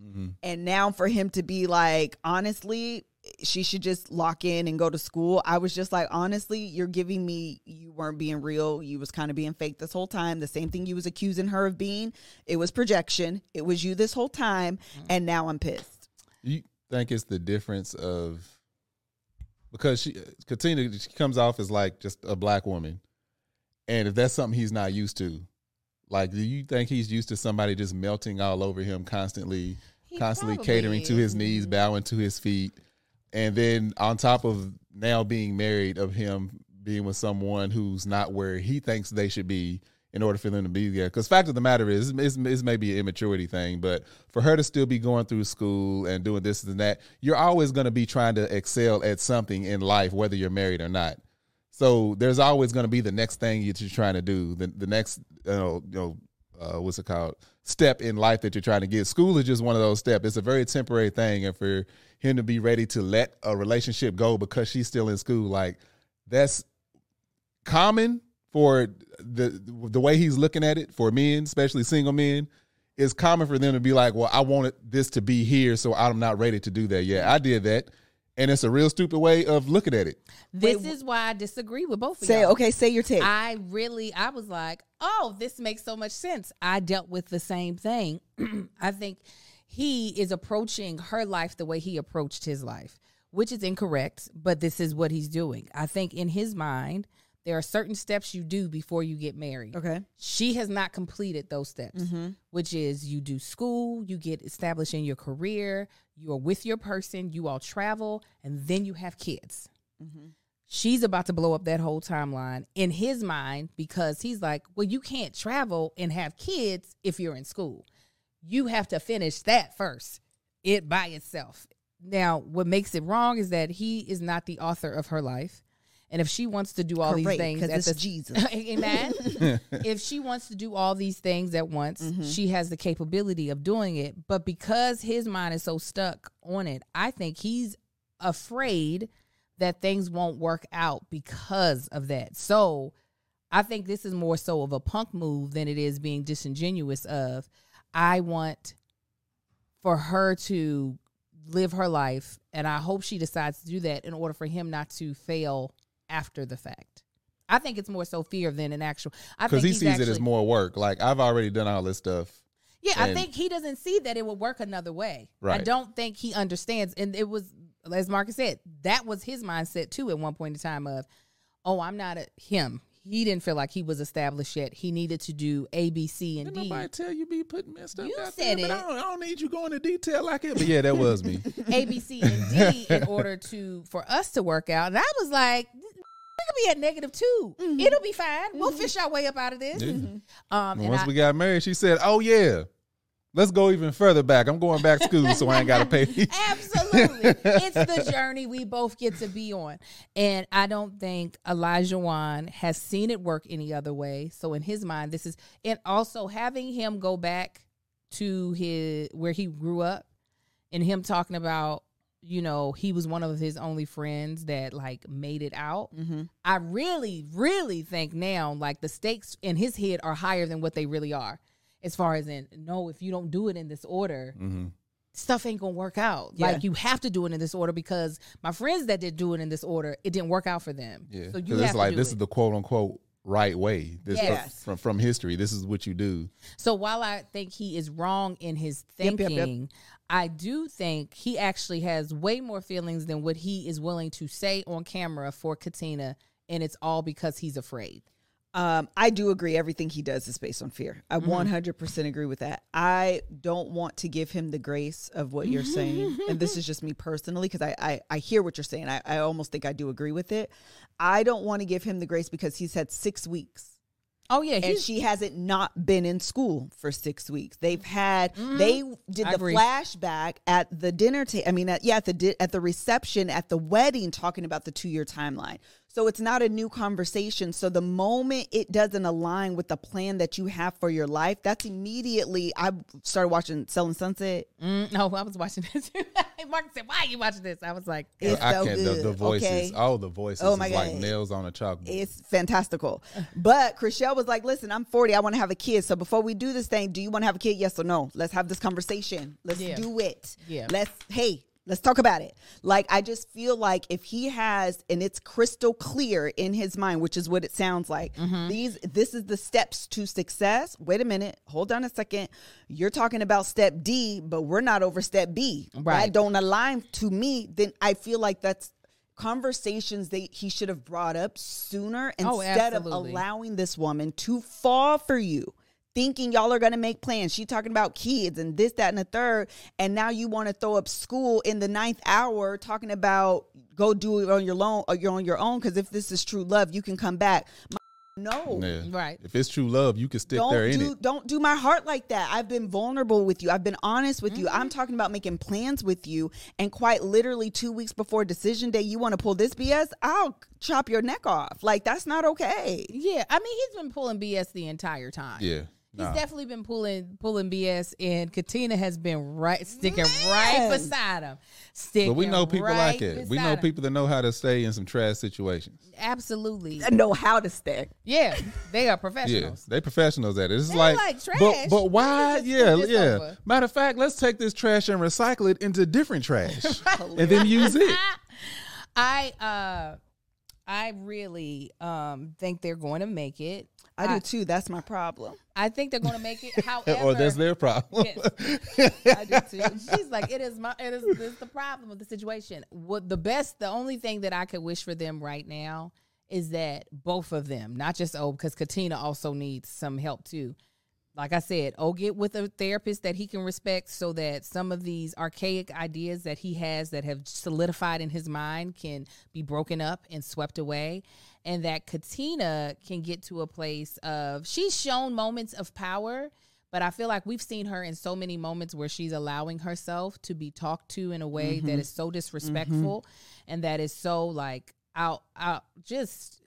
Mhm. And now for him to be like, honestly, she should just lock in and go to school. I was just like, honestly, you're giving me you weren't being real. You was kind of being fake this whole time. The same thing you was accusing her of being. It was projection. It was you this whole time, mm-hmm. and now I'm pissed. You think it's the difference of because she Katina she comes off as like just a black woman, and if that's something he's not used to, like, do you think he's used to somebody just melting all over him constantly, He constantly probably catering to his knees, bowing to his feet, and then on top of now being married, of him being with someone who's not where he thinks they should be in order for them to be there. Because fact of the matter is, it's, it's maybe an immaturity thing, but for her to still be going through school and doing this and that, you're always going to be trying to excel at something in life, whether you're married or not. So there's always going to be the next thing that you're trying to do, the the next you know, you know uh, what's it called step in life that you're trying to get. School is just one of those steps. It's a very temporary thing, and for him to be ready to let a relationship go because she's still in school, like that's common for the the way he's looking at it for men, especially single men. It's common for them to be like, "Well, I wanted this to be here, so I'm not ready to do that yet." I did that, and it's a real stupid way of looking at it. This is why I disagree with both of Say y'all. okay. Say your take. I really, I was like, oh, this makes so much sense. I dealt with the same thing. I think he is approaching her life the way he approached his life, which is incorrect, but this is what he's doing. I think in his mind, there are certain steps you do before you get married. okay. She has not completed those steps, mm-hmm. which is you do school, you get established in your career, you are with your person, you all travel, and then you have kids. Mm-hmm. She's about to blow up that whole timeline in his mind because he's like, well, you can't travel and have kids if you're in school. You have to finish that first, it by itself. Now, what makes it wrong is that he is not the author of her life. And if she wants to do all these Correct, things 'cause at it's the Jesus. Amen. if she wants to do all these things at once, Mm-hmm. she has the capability of doing it. But because his mind is so stuck on it, I think he's afraid that things won't work out because of that. So I think this is more so of a punk move than it is being disingenuous of I want for her to live her life and I hope she decides to do that in order for him not to fail after the fact. I think it's more so fear than an actual I because think he he's sees it as more work. Like I've already done all this stuff. yeah, I think he doesn't see that it would work another way. Right. I don't think he understands. And it was, as Marcus said, that was his mindset too at one point in time of, oh, I'm not a him. He didn't feel like he was established yet. He needed to do A, B, C, and Didn't D. nobody tell you be putting messed up You out said there, but it. I don't, I don't need you going into detail like it. But yeah, that was me. A, B, C, and D in order to for us to work out. And I was like, we could be at negative 2 Mm-hmm. It'll be fine. We'll fish our way up out of this. Yeah. Um, And and once I- we got married, she said, "Oh yeah, let's go even further back. I'm going back to school, so I ain't got to pay." Absolutely. it's the journey we both get to be on. And I don't think Elijah Wan has seen it work any other way. So in his mind, this is and also having him go back to his where he grew up and him talking about, you know, he was one of his only friends that like made it out. Mm-hmm. I really, really think now like the stakes in his head are higher than what they really are. As far as in, no, if you don't do it in this order, mm-hmm. stuff ain't gonna work out. Yeah. Like you have to do it in this order because my friends that did do it in this order, it didn't work out for them. Yeah, So you have it's like to do this it. is the quote unquote right way. This uh, Yes. from from history. This is what you do. So while I think he is wrong in his Yep, thinking, yep, yep. I do think he actually has way more feelings than what he is willing to say on camera for Katina, and it's all because he's afraid. Um, I do agree. Everything he does is based on fear. I Mm-hmm. 100% agree with that. I don't want to give him the grace of what you're saying. and this is just me personally, because I, I, I hear what you're saying. I, I almost think I do agree with it. I don't want to give him the grace because he's had six weeks Oh yeah, and she hasn't not been in school for six weeks. They've had they did Mm-hmm. I the agree. flashback at the dinner table. I mean, at, yeah, at the di- at the reception at the wedding, talking about the two year timeline. So it's not a new conversation. So the moment it doesn't align with the plan that you have for your life, that's immediately. I started watching Selling Sunset. Mm, no, I was watching this. Mark said, "Why are you watching this?" I was like, It's I so can't. good. The, the voices. okay? Oh, the voices. Oh is my like nails on a chalkboard. It's fantastical. But Chrishell was like, listen, I'm 40. I want to have a kid. So before we do this thing, do you want to have a kid? Yes or no? Let's have this conversation. Let's Yeah. do it. Yeah. Let's, hey, Let's talk about it. Like I just feel like if he has and it's crystal clear in his mind, which is what it sounds like. Mm-hmm. These this is the steps to success. Wait a minute. Hold on a second. You're talking about step D, but we're not over step B. Right. That don't align to me, then I feel like that's conversations that he should have brought up sooner Oh, instead of allowing this woman to fall for you thinking y'all are going to make plans she talking about kids and this that and the third and now you want to throw up school in the ninth hour talking about go do it on your own or you're on your own because if this is true love you can come back My- no Yeah. Right. If it's true love, you can stick don't there in do it. don't do my heart like that. I've been vulnerable with you. I've been honest with you. Mm-hmm. I'm talking about making plans with you, and quite literally two weeks before decision day, you want to pull this BS. I'll chop your neck off. Like that's not okay. Yeah, I mean he's been pulling BS the entire time. Yeah. He's Nah. definitely been pulling pulling BS, and Katina has been right sticking right beside him. Sticking But we know people right like it. We know him. people that know how to stay in some trash situations. Absolutely, I know how to stick. yeah, they are professionals. Yeah, professionals. they professionals at it. It's They like, like but trash. but why? Yeah, yeah. over. Matter of fact, let's take this trash and recycle it into different trash, and then use it. I uh, I really um think they're going to make it. I do too. That's my problem. I think they're going to make it. However, or that's their problem. I do too. She's like, it is my, it is this the problem with the situation. What the best, the only thing that I could wish for them right now is that both of them, not just oh, because Katina also needs some help too. Like I said, oh, get with a therapist that he can respect, so that some of these archaic ideas that he has that have solidified in his mind can be broken up and swept away, and that Katina can get to a place of she's shown moments of power but I feel like we've seen her in so many moments where she's allowing herself to be talked to in a way that mm-hmm. is so mm-hmm. disrespectful and that is so like out out just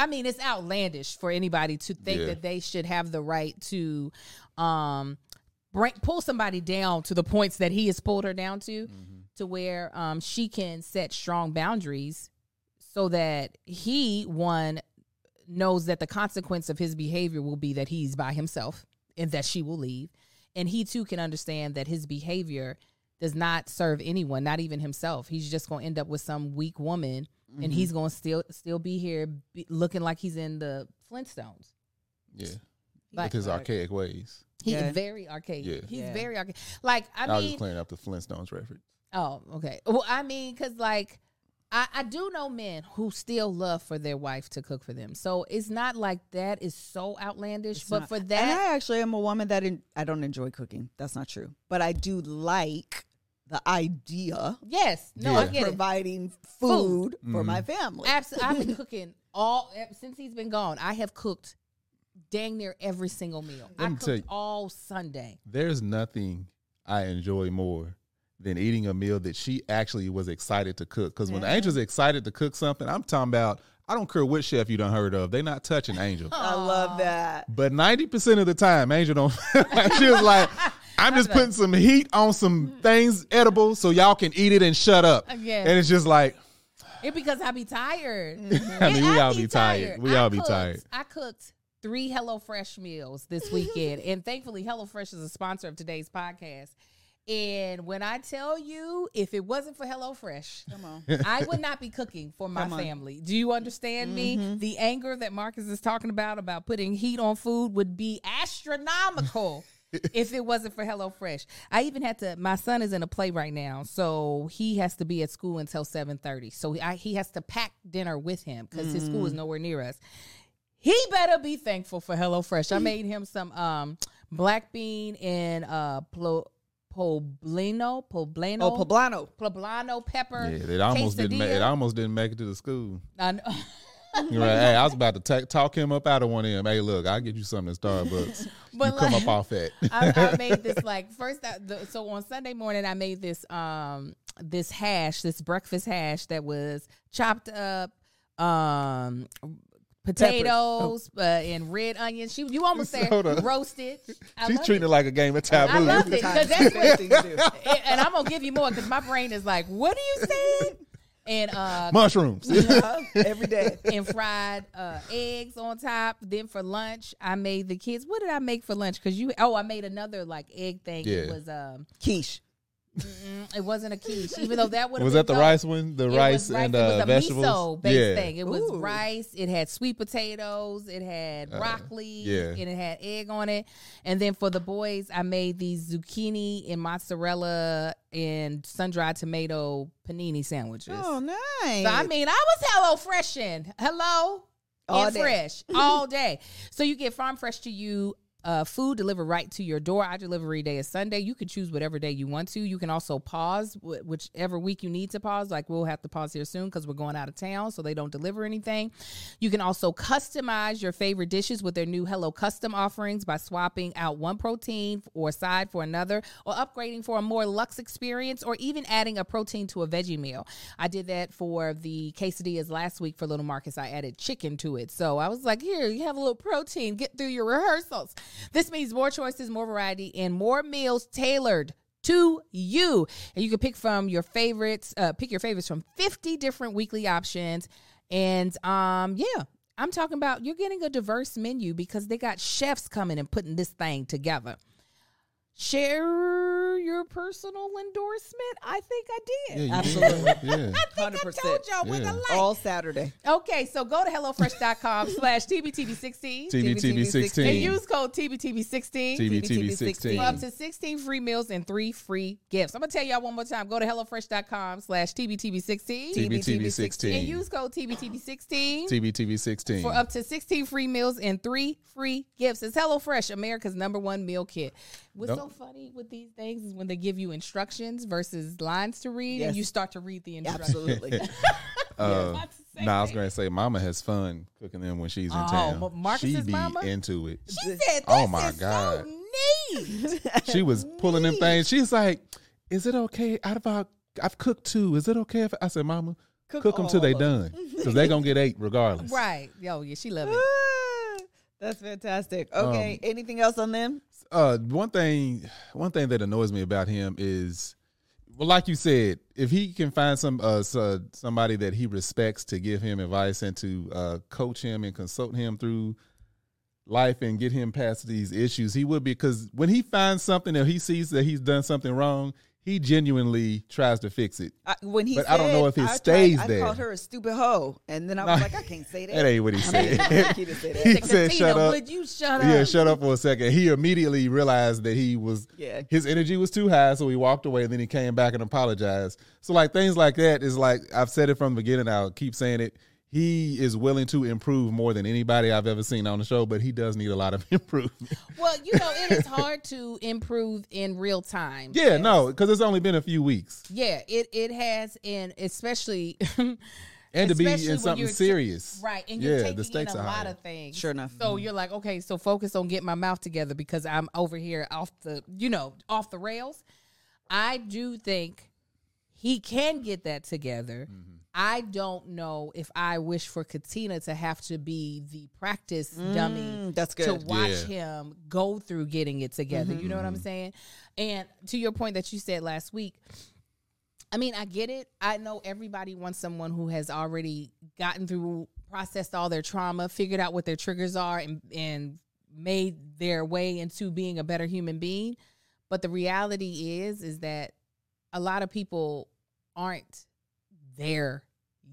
I mean it's outlandish for anybody to think Yeah. that they should have the right to um bring pull somebody down to the points that he has pulled her down to to where um she can set strong boundaries so that he one knows that the consequence of his behavior will be that he's by himself and that she will leave. And he too can understand that his behavior does not serve anyone not even himself. He's just going to end up with some weak woman and he's mm-hmm. going to still still be here be, looking like he's in the flintstones yeah, Like- with his archaic ways. He's Yeah. very archaic Yeah. he's Yeah. very archaic like i, I, was mean just clearing up the Flintstones reference. Oh, okay. Well, I mean, because like I, I do know men who still love for their wife to cook for them. So it's not like that is so outlandish. but not- for that, and I actually am a woman that in, I don't enjoy cooking. That's not true, but I do like the idea yes, no, Yeah. I of get it. providing food for my mm. family. Absolutely, I've been cooking all since he's been gone. I have cooked dang near every single meal. Let I me cooked you- all Sunday. There's nothing I enjoy more than eating a meal that she actually was excited to cook. Because when Yeah. Angel's excited to cook something, I'm talking about. I don't care what chef you done heard of. They not touching Angel. I love that. But ninety percent of the time, Angel don't. she was like, "I'm just putting some heat on some mm-hmm. things edible so y'all can eat it and shut up." Uh, yeah. And it's just like, It because I be tired. I mean, we I all be tired. We I all be tired. I cooked three HelloFresh meals this weekend, and thankfully, HelloFresh is a sponsor of today's podcast. And when I tell you, if it wasn't for HelloFresh, Come on. I would not be cooking for my family. Do you understand me? Mm-hmm. The anger that Marcus is talking about about putting heat on food would be astronomical if it wasn't for HelloFresh. I even had to. My son is in a play right now, so he has to be at school until seven thirty. So I, he has to pack dinner with him because his school is nowhere near us. He better be thankful for HelloFresh. I made him some um black bean and uh plo- poblano, poblano, Oh, poblano. poblano pepper. yeah, it almost didn't. Make, it quesadilla. almost didn't make it to the school. I know. You're right. Hey, I was about to ta- talk him up out of one of them. Hey, look, I'll get you something at Starbucks. But you come like- up off that. I, I made this like first. I, the, so on Sunday morning, I made this um this hash, this breakfast hash that was chopped up, um potatoes uh, and red onions. She you almost said roasted. I She's treating it like a game of taboo. I love it because that's what. thing to do. and- and I'm gonna give you more because my brain is like, what are you saying? And uh, Mushrooms. Uh, every day. and fried uh, eggs on top. Then for lunch, I made the kids. What did I make for lunch? Because you, oh, I made another like egg thing. It was um, Quiche. Mm, it wasn't a quiche, even though that would have been. Was that the rice one? The It rice was and It was uh, a vegetables. miso based yeah. thing. It was Ooh. rice. It had sweet potatoes. It had broccoli. Uh, yeah. And it had egg on it. And then for the boys, I made these zucchini and mozzarella and sun dried tomato panini sandwiches. Oh, nice. So I mean, I was hello freshing. Hello. All and day. fresh all day. So you get farm fresh to you uh, food delivered right to your door. Our delivery day is Sunday. You can choose whatever day you want to. You can also pause wh- whichever week you need to pause. Like we'll have to pause here soon because we're going out of town, so they don't deliver anything. You can also customize your favorite dishes with their new Hello Custom offerings by swapping out one protein or side for another, or upgrading for a more luxe experience, or even adding a protein to a veggie meal. I did that for the quesadillas last week for Little Marcus. I added chicken to it, so I was like, "Here, you have a little protein. Get through your rehearsals." This means more choices, more variety, and more meals tailored to you. And you can pick from your favorites, uh, pick your favorites from 50 different weekly options. And um, yeah, I'm talking about you're getting a diverse menu because they got chefs coming and putting this thing together. Share your personal endorsement. I think I did. Yeah, Absolutely. did. Yeah. I think I 100%. told y'all with a like. All Saturday. Okay, so go to HelloFresh.com slash TBTB16 TBTB16. and use code TBTB16 TBTB16. for up to 16 free meals and three free gifts. I'm going to tell y'all one more time. Go to HelloFresh.com slash TBTB16 TBTB16. and use code TBTB16 TBTB16. for up to 16 free meals and three free gifts. It's HelloFresh, America's number one meal kit. What's so funny with these things is when they give you instructions versus lines to read Yes. and you start to read the instructions. Absolutely. Uh, That's the nah, I was going to say, Mama has fun cooking them when she's in Oh, town. Ma- Marcus's she be mama? into it. She said, this Oh, my is God. so neat. She was pulling them things. She's like, "Is it okay? Out of our, I've cooked two. Is it okay if I said, Mama, Cook cook, them till they all of done, because they gonna get eight regardless." right. Yo, yeah, she love it. Ah, That's fantastic. Okay. Um, Anything else on them? Uh, one thing, one thing that annoys me about him is, well, like you said, if he can find some uh so, somebody that he respects to give him advice and to uh coach him and consult him through life and get him past these issues, he would be because when he finds something or he sees that he's done something wrong, he genuinely tries to fix it. I, when he But I don't know if it I tried- stays I there. called her a stupid hoe, and then I was Nah. like, I can't say that. That ain't what he said. he didn't say that. he Said, said, "Shut up." Would you shut up? Yeah, shut up for a second. He immediately realized that he was Yeah. his energy was too high, so he walked away. And then he came back and apologized. So like things like that is like I've said it from the beginning. I'll keep saying it. He is willing to improve more than anybody I've ever seen on the show, but he does need a lot of improvement. Well, you know, it is hard to improve in real time. yeah, no, because it's only been a few weeks, Yeah, it it has, and especially and to be Especially when in something you're t- serious, right, and you're yeah, taking the stakes in a are lot higher. of things. Sure enough. So you're like, okay, so focus on getting my mouth together because I'm over here off the, you know, off the rails. I do think he can get that together. Mm-hmm. I don't know if I wish for Katina to have to be the practice dummy Mm, that's good. to watch Yeah. him go through getting it together. You know what I'm Mm-hmm. saying? And to your point that you said last week, I mean, I get it. I know everybody wants someone who has already gotten through, processed all their trauma, figured out what their triggers are, and and made their way into being a better human being. But the reality is, is that a lot of people aren't there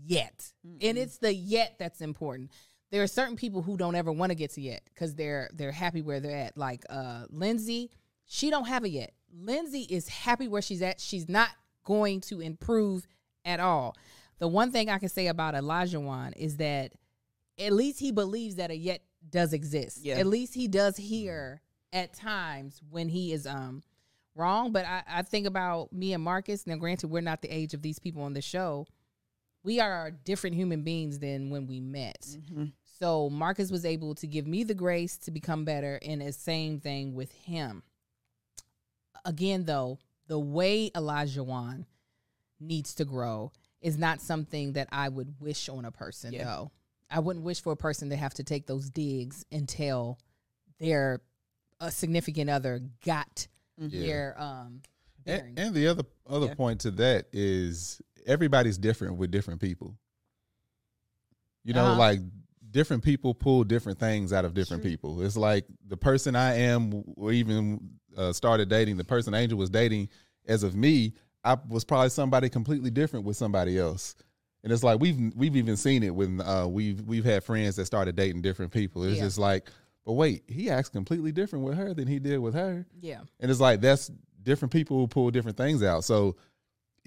yet, and it's the yet that's important. There are certain people who don't ever want to get to yet because they're they're happy where they're at. Like uh, Lindsey, she don't have a yet. Lindsey is happy where she's at. She's not going to improve at all. The one thing I can say about Elijah Wan is that at least he believes that a yet does exist. Yeah. At least he does hear at times when he is um wrong. But I, I think about me and Marcus. Now, granted, we're not the age of these people on the show. We are different human beings than when we met. So Marcus was able to give me the grace to become better, and the same thing with him. Again, though, the way Elijah Wan needs to grow is not something that I would wish on a person. Yeah. Though I wouldn't wish for a person to have to take those digs until their a significant other got Yeah. their um. And, and the other other Yeah. point to that is everybody's different with different people. You know, Uh-huh. like different people pull different things out of different people. It's like the person I am, or even uh, started dating, the person Angel was dating as of me, I was probably somebody completely different with somebody else. And it's like we've we've even seen it when uh, we've we've had friends that started dating different people. It's Yeah. just like, but wait, he acts completely different with her than he did with her. Yeah. And it's like that's different people who pull different things out. So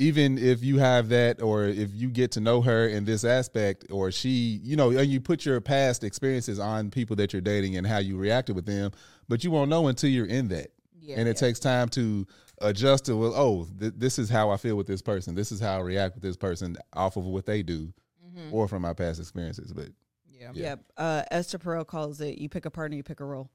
even if you have that or if you get to know her in this aspect or she, you know, and you put your past experiences on people that you're dating and how you reacted with them, but you won't know until you're in that. Yeah. and it takes time to adjust to well, oh, th- this is how I feel with this person. This is how I react with this person off of what they do or from my past experiences. But Yeah. Yeah. Yep. Uh, Esther Perel calls it: you pick a partner, you pick a role.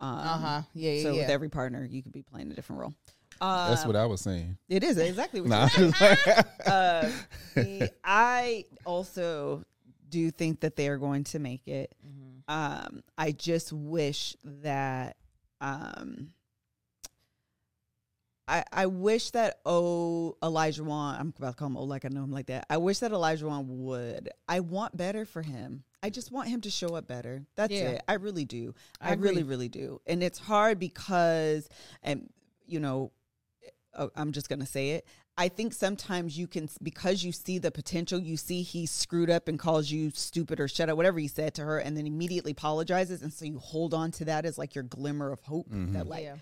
Um, Uh huh. Yeah. Yeah. So yeah. with every partner, you could be playing a different role. Uh, that's what I was saying. it is exactly what. Nah. you're saying. uh, the- I also do think that they are going to make it. Um, I just wish that. Um, I, I wish that oh Elijah Wan I'm about to call him oh like I know him like that. I wish that Elijah Wan would. I want better for him. I just want him to show up better. That's Yeah. it. I really do. I I, really really do. And it's hard because and you know uh, I'm just going to say it. I think sometimes you can because you see the potential, you see he screwed up and calls you stupid or shut up, whatever he said to her, and then immediately apologizes, and so you hold on to that as like your glimmer of hope that like Yeah.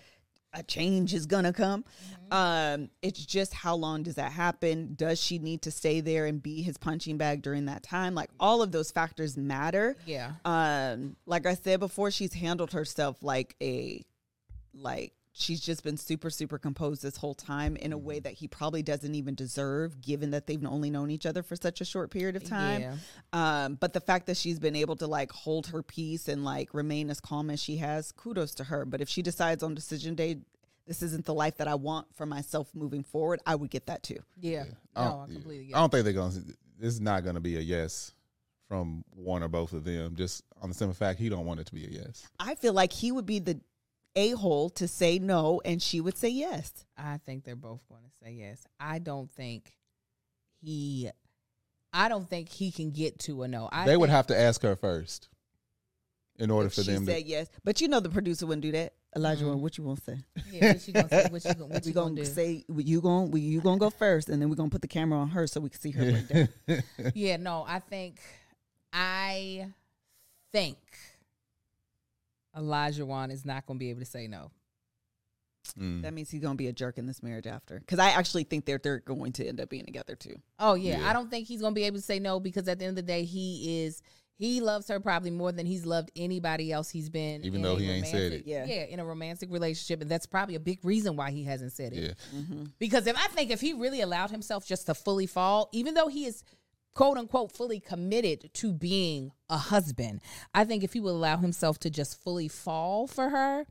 a change is gonna come. Um, it's just how long does that happen? Does she need to stay there and be his punching bag during that time? Like all of those factors matter. Yeah. Um, like I said before, she's handled herself like a like she's just been super super composed this whole time in a way that he probably doesn't even deserve given that they've only known each other for such a short period of time Yeah. um but the fact that she's been able to like hold her peace and like remain as calm as she has kudos to her but if she decides on decision day this isn't the life that i want for myself moving forward i would get that too Yeah. I No, don't- I completely I don't think they're gonna. This is not gonna be a yes from one or both of them. Just on the simple fact he don't want it to be a yes. i feel like he would be the a-hole to say no and she would say yes I think they're both going to say yes. I don't think he. I don't think he can get to a no. I they would have to ask her first in order if for she them said to. yes but you know the producer wouldn't do that elijah Mhm. what you want to say Yeah, what you gonna say? What you gonna, what we you gonna, gonna do? say you gonna we, you gonna go first and then we're gonna put the camera on her so we can see her break down. yeah, no, I think I think Elijah Wan is not going to be able to say no. Mm. That means he's gonna be a jerk in this marriage after. Because I actually think they're they're going to end up being together too. Oh yeah, Yeah. I don't think he's going to be able to say no because at the end of the day, he is he loves her probably more than he's loved anybody else he's been. Even though a he ain't said it. Yeah. yeah, in a romantic relationship, and that's probably a big reason why he hasn't said it. Yeah, Because if I think if he really allowed himself just to fully fall, even though he is quote unquote fully committed to being a husband, I think if he would allow himself to just fully fall for her,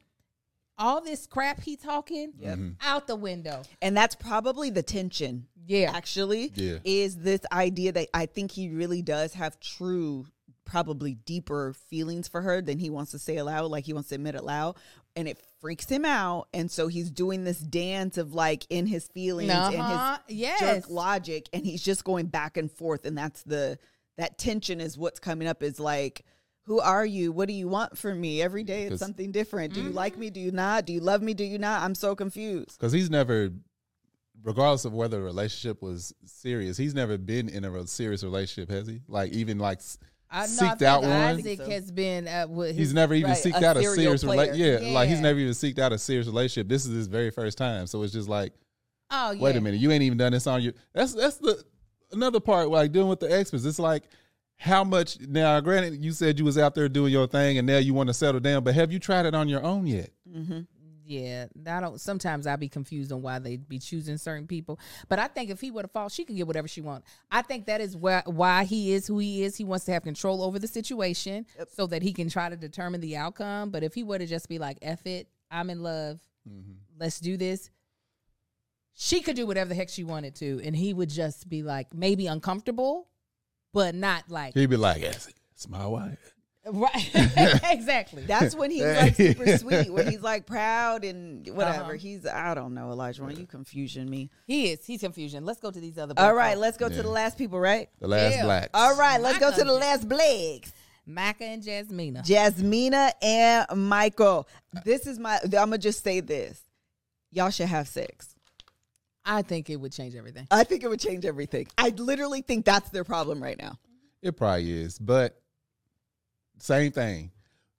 all this crap he talking mm-hmm. out the window. And that's probably the tension. Yeah. Actually, Yeah. is this idea that I think he really does have true, probably deeper feelings for her than he wants to say aloud, like he wants to admit it loud. And it freaks him out. And so he's doing this dance of like in his feelings Uh-huh. and his Yes. jerk logic. And he's just going back and forth. And that's the, that tension is what's coming up is like, who are you? What do you want from me? every day it's something different. Do you Mm-hmm. like me? Do you not? Do you love me? Do you not? I'm so confused. because he's never, regardless of whether the relationship was serious, he's never been in a serious relationship, has he? Like even like s- I know, I seeked think out one. Isaac so. has been uh, with his, He's never even right, seeked a out a serious relationship. Yeah, like he's never even seeked out a serious relationship. This is his very first time. So it's just like, Oh yeah. wait a minute, you ain't even done this on your. That's that's the another part. Like dealing with the experts, it's like how much. Now, granted, you said you was out there doing your thing, and now you want to settle down. But have you tried it on your own yet? Yeah, I don't. Sometimes I be confused on why they be choosing certain people. But I think if he were to fall, she can get whatever she wants. I think that is why why he is who he is. He wants to have control over the situation so that he can try to determine the outcome. But if he were to just be like, "F it, I'm in love, mm-hmm. let's do this," she could do whatever the heck she wanted to, and he would just be like maybe uncomfortable, but not like He'd be like, "Yes, it's my wife." Right. exactly. That's when he's like super sweet, when he's like proud and whatever. Uh-huh. He's I don't know, Elijah. Ron, You confusing me. he is. He's confusion. Let's go to these other. All black right, let's go to the last people, right? The last Yeah. blacks. All right, let's go to the last blacks. Micah and Jasmina. Jasmina and Michael. This is my I'm gonna just say this. Y'all should have sex. I think it would change everything. I think it would change everything. I literally think that's their problem right now. It probably is, but same thing.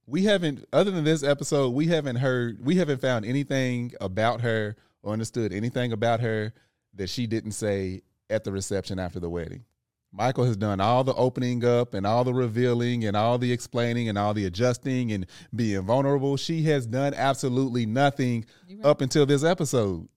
We haven't, other than this episode, we haven't heard, we haven't found anything about her or understood anything about her that she didn't say at the reception after the wedding. Michael has done all the opening up and all the revealing and all the explaining and all the adjusting and being vulnerable. She has done absolutely nothing right. up until this episode.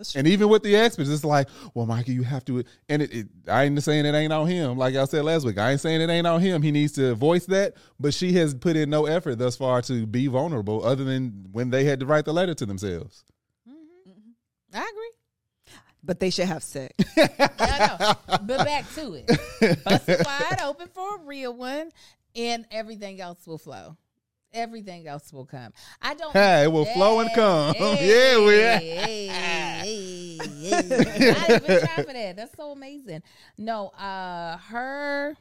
You right? That's And even with the experts, it's like, well, Michael, you have to. And it, it, I ain't saying it ain't on him. Like I said last week, I ain't saying it ain't on him. He needs to voice that. But she has put in no effort thus far to be vulnerable, other than when they had to write the letter to themselves. Mm-hmm. Mm-hmm. I agree. But they should have sex. I know. But back to it. Bust it wide open for a real one, and everything else will flow. Everything else will come. I don't. Hey, it will flow and come. Yeah, we- Hey, hey, hey. I didn't even try for that. That's so amazing. No, uh, her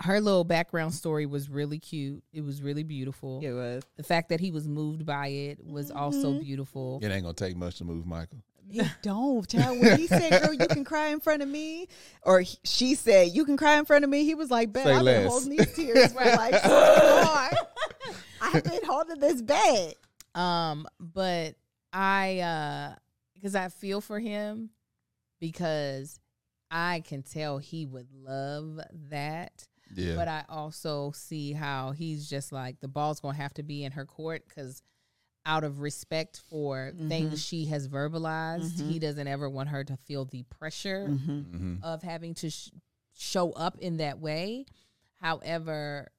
her little background story was really cute. It was really beautiful. it was. The fact that he was moved by it was also Mm-hmm. beautiful. It ain't gonna take much to move Michael. He don't. Child, when he said, "Girl, you can cry in front of me," or he- she said, "You can cry in front of me," he was like, "Bet I've less. been holding these tears for like so long. I've been holding this bad." Um, but I uh because I feel for him because I can tell he would love that. Yeah. But I also see how he's just like the ball's gonna have to be in her court because out of respect for things she has verbalized, he doesn't ever want her to feel the pressure hmm of having to sh- show up in that way. However,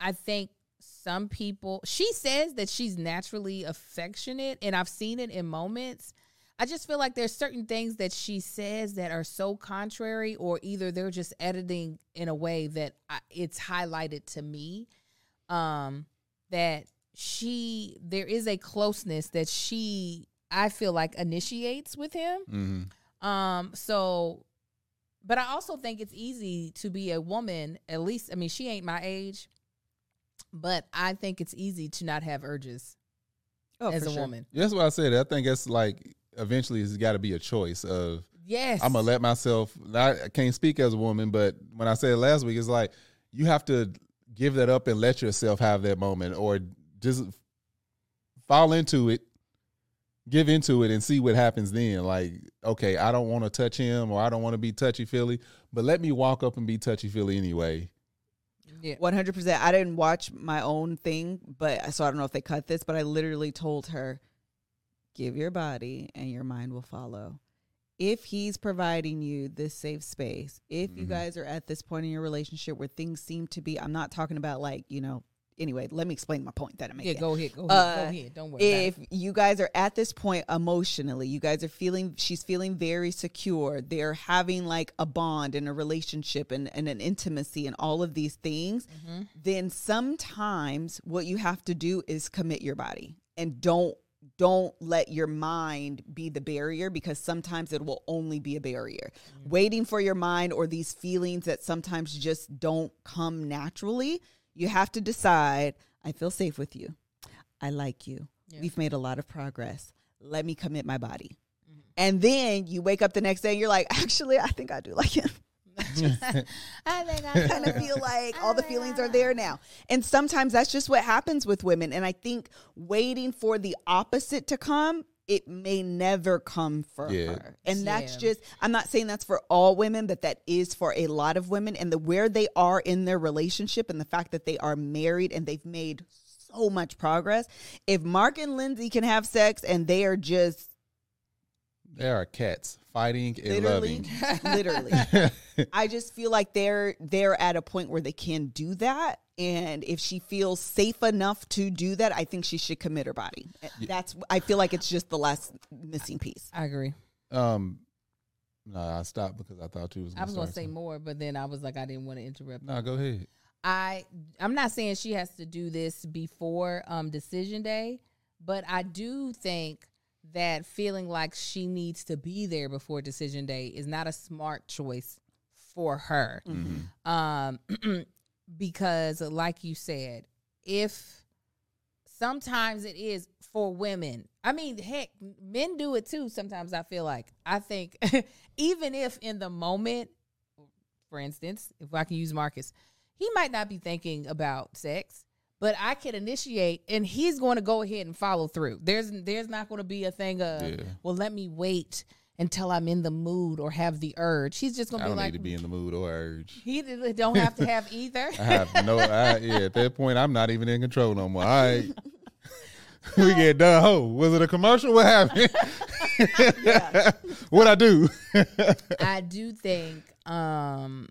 I think some people, she says that she's naturally affectionate, and I've seen it in moments. I just feel like there's certain things that she says that are so contrary, or either they're just editing in a way that I, it's highlighted to me um, that she, there is a closeness that she, I feel like, initiates with him. hmm Um, so but I also think it's easy to be a woman, at least I mean, she ain't my age, but I think it's easy to not have urges Oh, as a sure. woman. That's what I said. I think it's like eventually it's got to be a choice of Yes. I'm gonna let myself. I I can't speak as a woman, but when I said it last week, it's like you have to give that up and let yourself have that moment, or just fall into it, give into it, and see what happens then. Like, okay, I don't want to touch him, or I don't want to be touchy feely, but let me walk up and be touchy feely anyway. yeah. One hundred percent. I didn't watch my own thing, but so I don't know if they cut this. But I literally told her, "Give your body, and your mind will follow." If he's providing you this safe space, if you Mhm. guys are at this point in your relationship where things seem to be, I'm not talking about like you know. Anyway, let me explain my point that I'm making. Yeah, go ahead, go ahead, Uh, go ahead. Don't worry. if about it. you guys are at this point emotionally you guys are feeling she's feeling very secure they're having like a bond and a relationship and, and an intimacy and all of these things Mm-hmm. then sometimes what you have to do is commit your body and don't don't let your mind be the barrier because sometimes it will only be a barrier waiting for your mind or these feelings that sometimes just don't come naturally you have to decide i feel safe with you i like you Yeah. we've made a lot of progress let me commit my body Mm-hmm. and then you wake up the next day and you're like actually i think i do like him I think I kind of feel like all the feelings are there now. And sometimes that's just what happens with women. And I think waiting for the opposite to come, it may never come for Yeah. her. And that's Yeah. just I'm not saying that's for all women, but that is for a lot of women and the where they are in their relationship and the fact that they are married and they've made so much progress. If Mark and Lindsey can have sex and they are just There are cats fighting and literally loving. literally I just feel like they're they're at a point where they can do that. And if she feels safe enough to do that, I think she should commit her body. That's I feel like it's just the last missing piece. I agree. Um, no, I stopped because I thought you was. Gonna I was gonna say something. more, but then I was like, I didn't want to interrupt. No, go ahead. I I'm not saying she has to do this before um decision day, but I do think that feeling like she needs to be there before decision day is not a smart choice for her. Um because like you said, if sometimes it is for women. I mean, heck, men do it too. Sometimes I feel like I think even if in the moment, for instance, if I can use Marcus, he might not be thinking about sex, but I can initiate, and he's going to go ahead and follow through. There's there's not going to be a thing of Yeah. well, let me wait until I'm in the mood or have the urge. He's just going I to be don't like need to be in the mood or urge. he don't have to have either. I have no. I, yeah, at that point, I'm not even in control no more. All right, we get done. Ho, was it a commercial? What happened? what I do? I do think um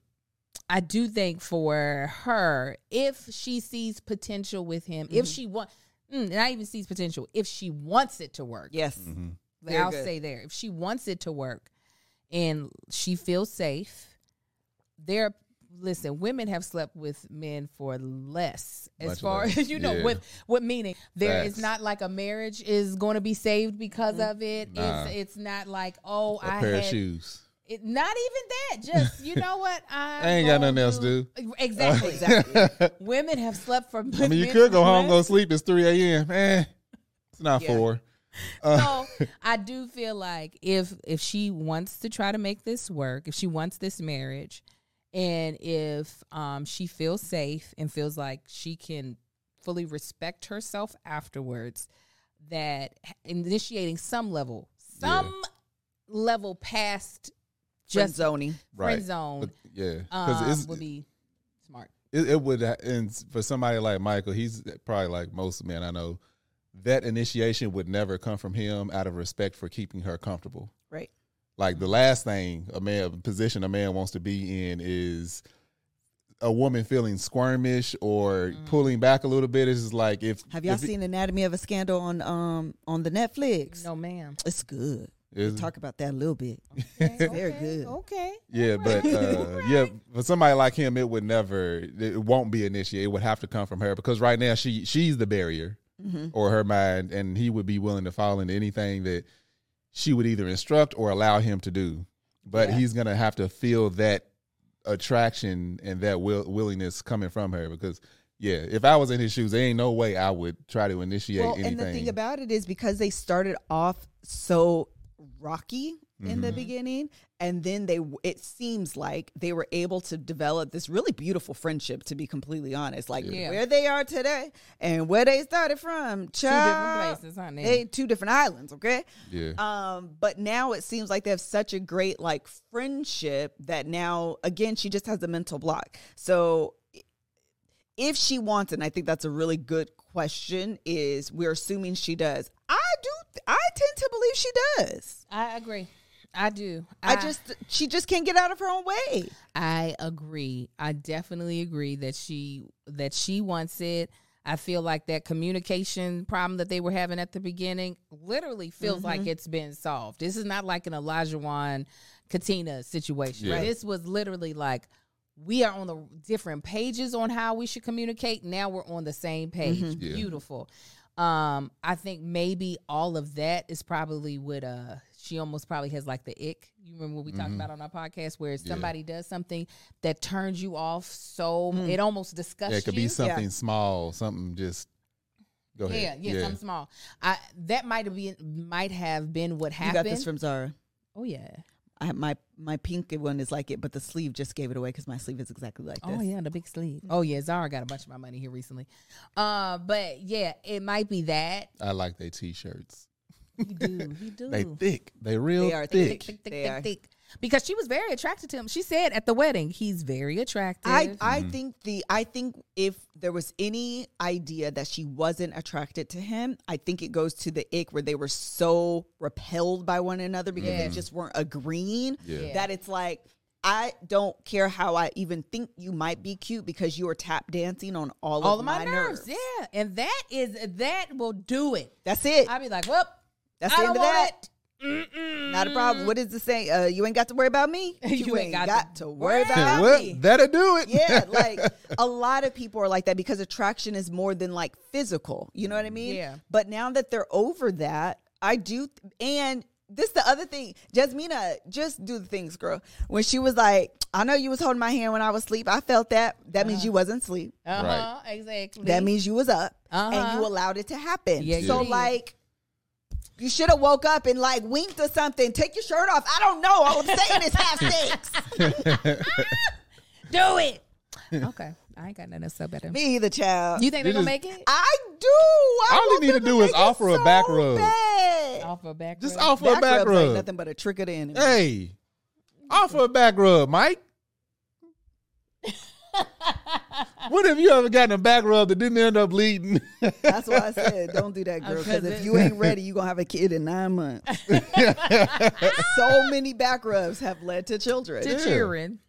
I do think for her, if she sees potential with him, if she want mm, not even sees potential, if she wants it to work. Yes. Mm-hmm. Very I'll good. say there. If she wants it to work and she feels safe, there listen, women have slept with men for less as Much far less, as you know yeah. what what meaning there is Facts. not like a marriage is going to be saved because of it Nah. it's it's not like oh A I pair had of shoes. it, not even that. Just you know what? I I ain't got nothing else to do. Exactly. Exactly. Women have slept for. I mean, you could go home, go sleep. It's three a.m. Eh, it's not Yeah. four. So I do feel like if if she wants to try to make this work, if she wants this marriage, and if um she feels safe and feels like she can fully respect herself afterwards, that initiating some level, some level past Friend just zoning. friend Right. zone But, yeah, because um, it's would be smart. it, it would and for somebody like Michael, he's probably like most men I know. That initiation would never come from him out of respect for keeping her comfortable. Right. Like the last thing a man position a man wants to be in is a woman feeling squirmish or pulling back a little bit. It's just like if Have y'all if it- seen Anatomy of a Scandal on um on the Netflix? No, ma'am. It's good. is- Talk about that a little bit. Okay, Very okay, good. Okay. Yeah, but uh, yeah, for somebody like him, it would never, it won't be initiated. It would have to come from her because right now she she's the barrier Mm-hmm. or her mind, and he would be willing to fall into anything that she would either instruct or allow him to do. But Yeah. he's gonna have to feel that attraction and that will, willingness coming from her because. Yeah, if I was in his shoes, there ain't no way I would try to initiate Well, anything. and the thing about it is because they started off so rocky in the Mhm. beginning, and then they it seems like they were able to develop this really beautiful friendship. To be completely honest, like Yeah. where they are today and where they started from, Two different places, huh? Nanny? They two different islands, okay? yeah, Um, but now it seems like they have such a great like friendship that now again she just has a mental block. So if she wants, and I think that's a really good question, is we're assuming she does. I do. I tend to believe she does. I agree. I do. I, just she just can't get out of her own way. I agree. I definitely agree that she that she wants it. I feel like that communication problem that they were having at the beginning literally feels Mm-hmm. like it's been solved. This is not like an Elijah Wan Katina situation. Yeah. This was literally like we are on the different pages on how we should communicate. Now we're on the same page. Mm-hmm. Yeah. Beautiful. Um, I think maybe all of that is probably what uh she almost probably has like the ick. You remember what we talked about on our podcast where somebody does something that turns you off so it almost disgusts yeah, it could you. be something small, something just. Go yeah, ahead. yeah, something small. I that might have been might have been what happened. You happened. got this from Zara. oh yeah. I have my my pink one is like it, but the sleeve just gave it away because my sleeve is exactly like this. Oh yeah, the big sleeve. Oh yeah, Zara got a bunch of my money here recently. Uh, but yeah, it might be that. I like their t-shirts. He do, he do. They thick. They real They are thick. thick. thick, thick, They thick, are. thick. Because she was very attracted to him. She said at the wedding, he's very attractive. I I mm-hmm. think the I think if there was any idea that she wasn't attracted to him, I think it goes to the ick where they were so repelled by one another because Yeah. they mm. just weren't agreeing Yeah. that it's like I don't care how I even think you might be cute because you are tap dancing on all, all of of my, nerves. Yeah, and that is that will do it. That's it. I'd be like, well, That's I the don't end of want that. Mm-mm. Not a problem. What is the saying? Uh, you ain't got to worry about me. You, ain't got, to worry about well, me. that'll do it. yeah, like a lot of people are like that because attraction is more than like physical. You know what I mean? Yeah. But now that they're over that, I do. And this the other thing, Jasmina, just do the things, girl. When she was like, I know you was holding my hand when I was asleep. I felt that. That means you wasn't asleep. Uh huh. Exactly. That means you was up and Uh-huh. you allowed it to happen. Yeah, so did. like you should have woke up and like winked or something. Take your shirt off. I don't know. All I'm saying is half six. do it. okay. I ain't got nothing else so better. Me either, child. You think They they're gonna make it? I do. I All you need to do is offer a so back rub. bad. Off a back. rub. Just rub? offer a back rubs ain't rub. nothing but a trick of the enemy. Hey, offer a back rub, Mike. what if you ever gotten a back rub that didn't end up bleeding? That's why I said don't do that, girl. Because Because if you ain't ready, you gonna have a kid in nine months. so many back rubs have led to children. to cheering.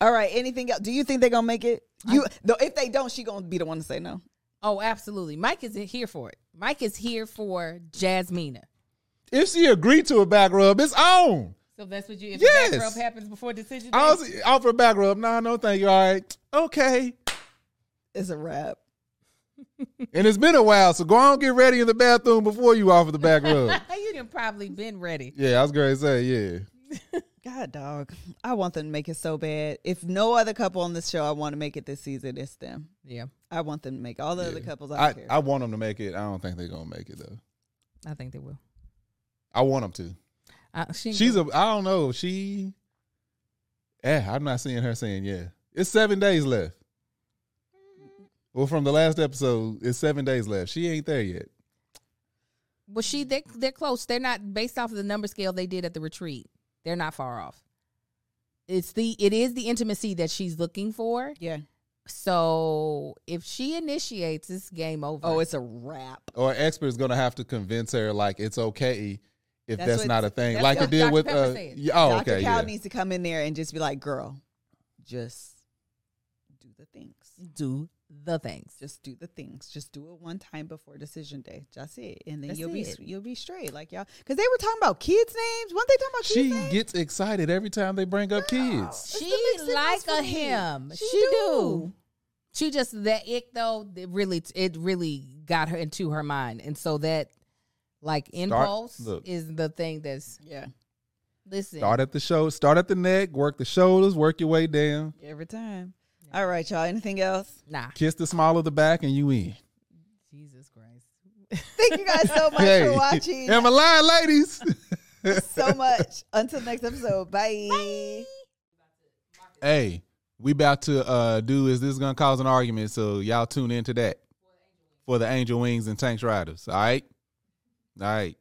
All right. Anything else? Do you think they're gonna make it? You though, if they don't, she gonna be the one to say no. Oh, absolutely. Mike is here for it. Mike is here for Jasmina. if she agreed to a back rub, it's on. So that's what you. If Yes. the back rub happens before decision, I day? was offer a back rub. No, no, thank you. All right, okay. It's a wrap. And it's been a while, so go on get ready in the bathroom before you offer the back rub. you done probably been ready. yeah, I was going to say, yeah. God, dog. I want them to make it so bad. If no other couple on this show, I want to make it this season. It's them. Yeah, I want them to make all the other couples. I I, don't care. I want them to make it. I don't think they're gonna make it though. I think they will. I want them to. Uh, she She's gonna- a. I don't know. She. Yeah, I'm not seeing her saying yeah. It's seven days left. Well, from the last episode, it's seven days left. She ain't there yet. Well, she they they're close. They're not based off of the number scale they did at the retreat. They're not far off. It's the it is the intimacy that she's looking for. yeah. So if she initiates, this game over. Oh, it's a wrap. Or an expert's gonna have to convince her like it's okay if That's that's, not a thing. like what it did Dr. with. Pepper Uh, said. yeah, oh, Dr. okay, Cal yeah. needs to come in there and just be like, girl, just do the things. do the things. Just do the things. Just do it one time before decision day. That's it, and then That's you'll it. be you'll be straight. Like y'all, because they were talking about kids' names. Weren't they talking about kids' She names? gets excited every time they bring up kids. She like a for me. him. She She, do. do. She just that ick though. It really, it really got her into her mind, and so that like impulse look. is the thing that's Yeah, listen. Start at the show. Start at the neck. Work the shoulders. Work your way down. every time. All right, y'all. Anything else? Nah, Kiss the small of the back, and you in. Jesus Christ. Thank you guys so much hey, for watching. am I lying, ladies? so much. Until next episode. Bye. hey, we about to uh do is this gonna cause an argument? So y'all tune into that for the Angel Wings and Tanks Riders. All right, all right.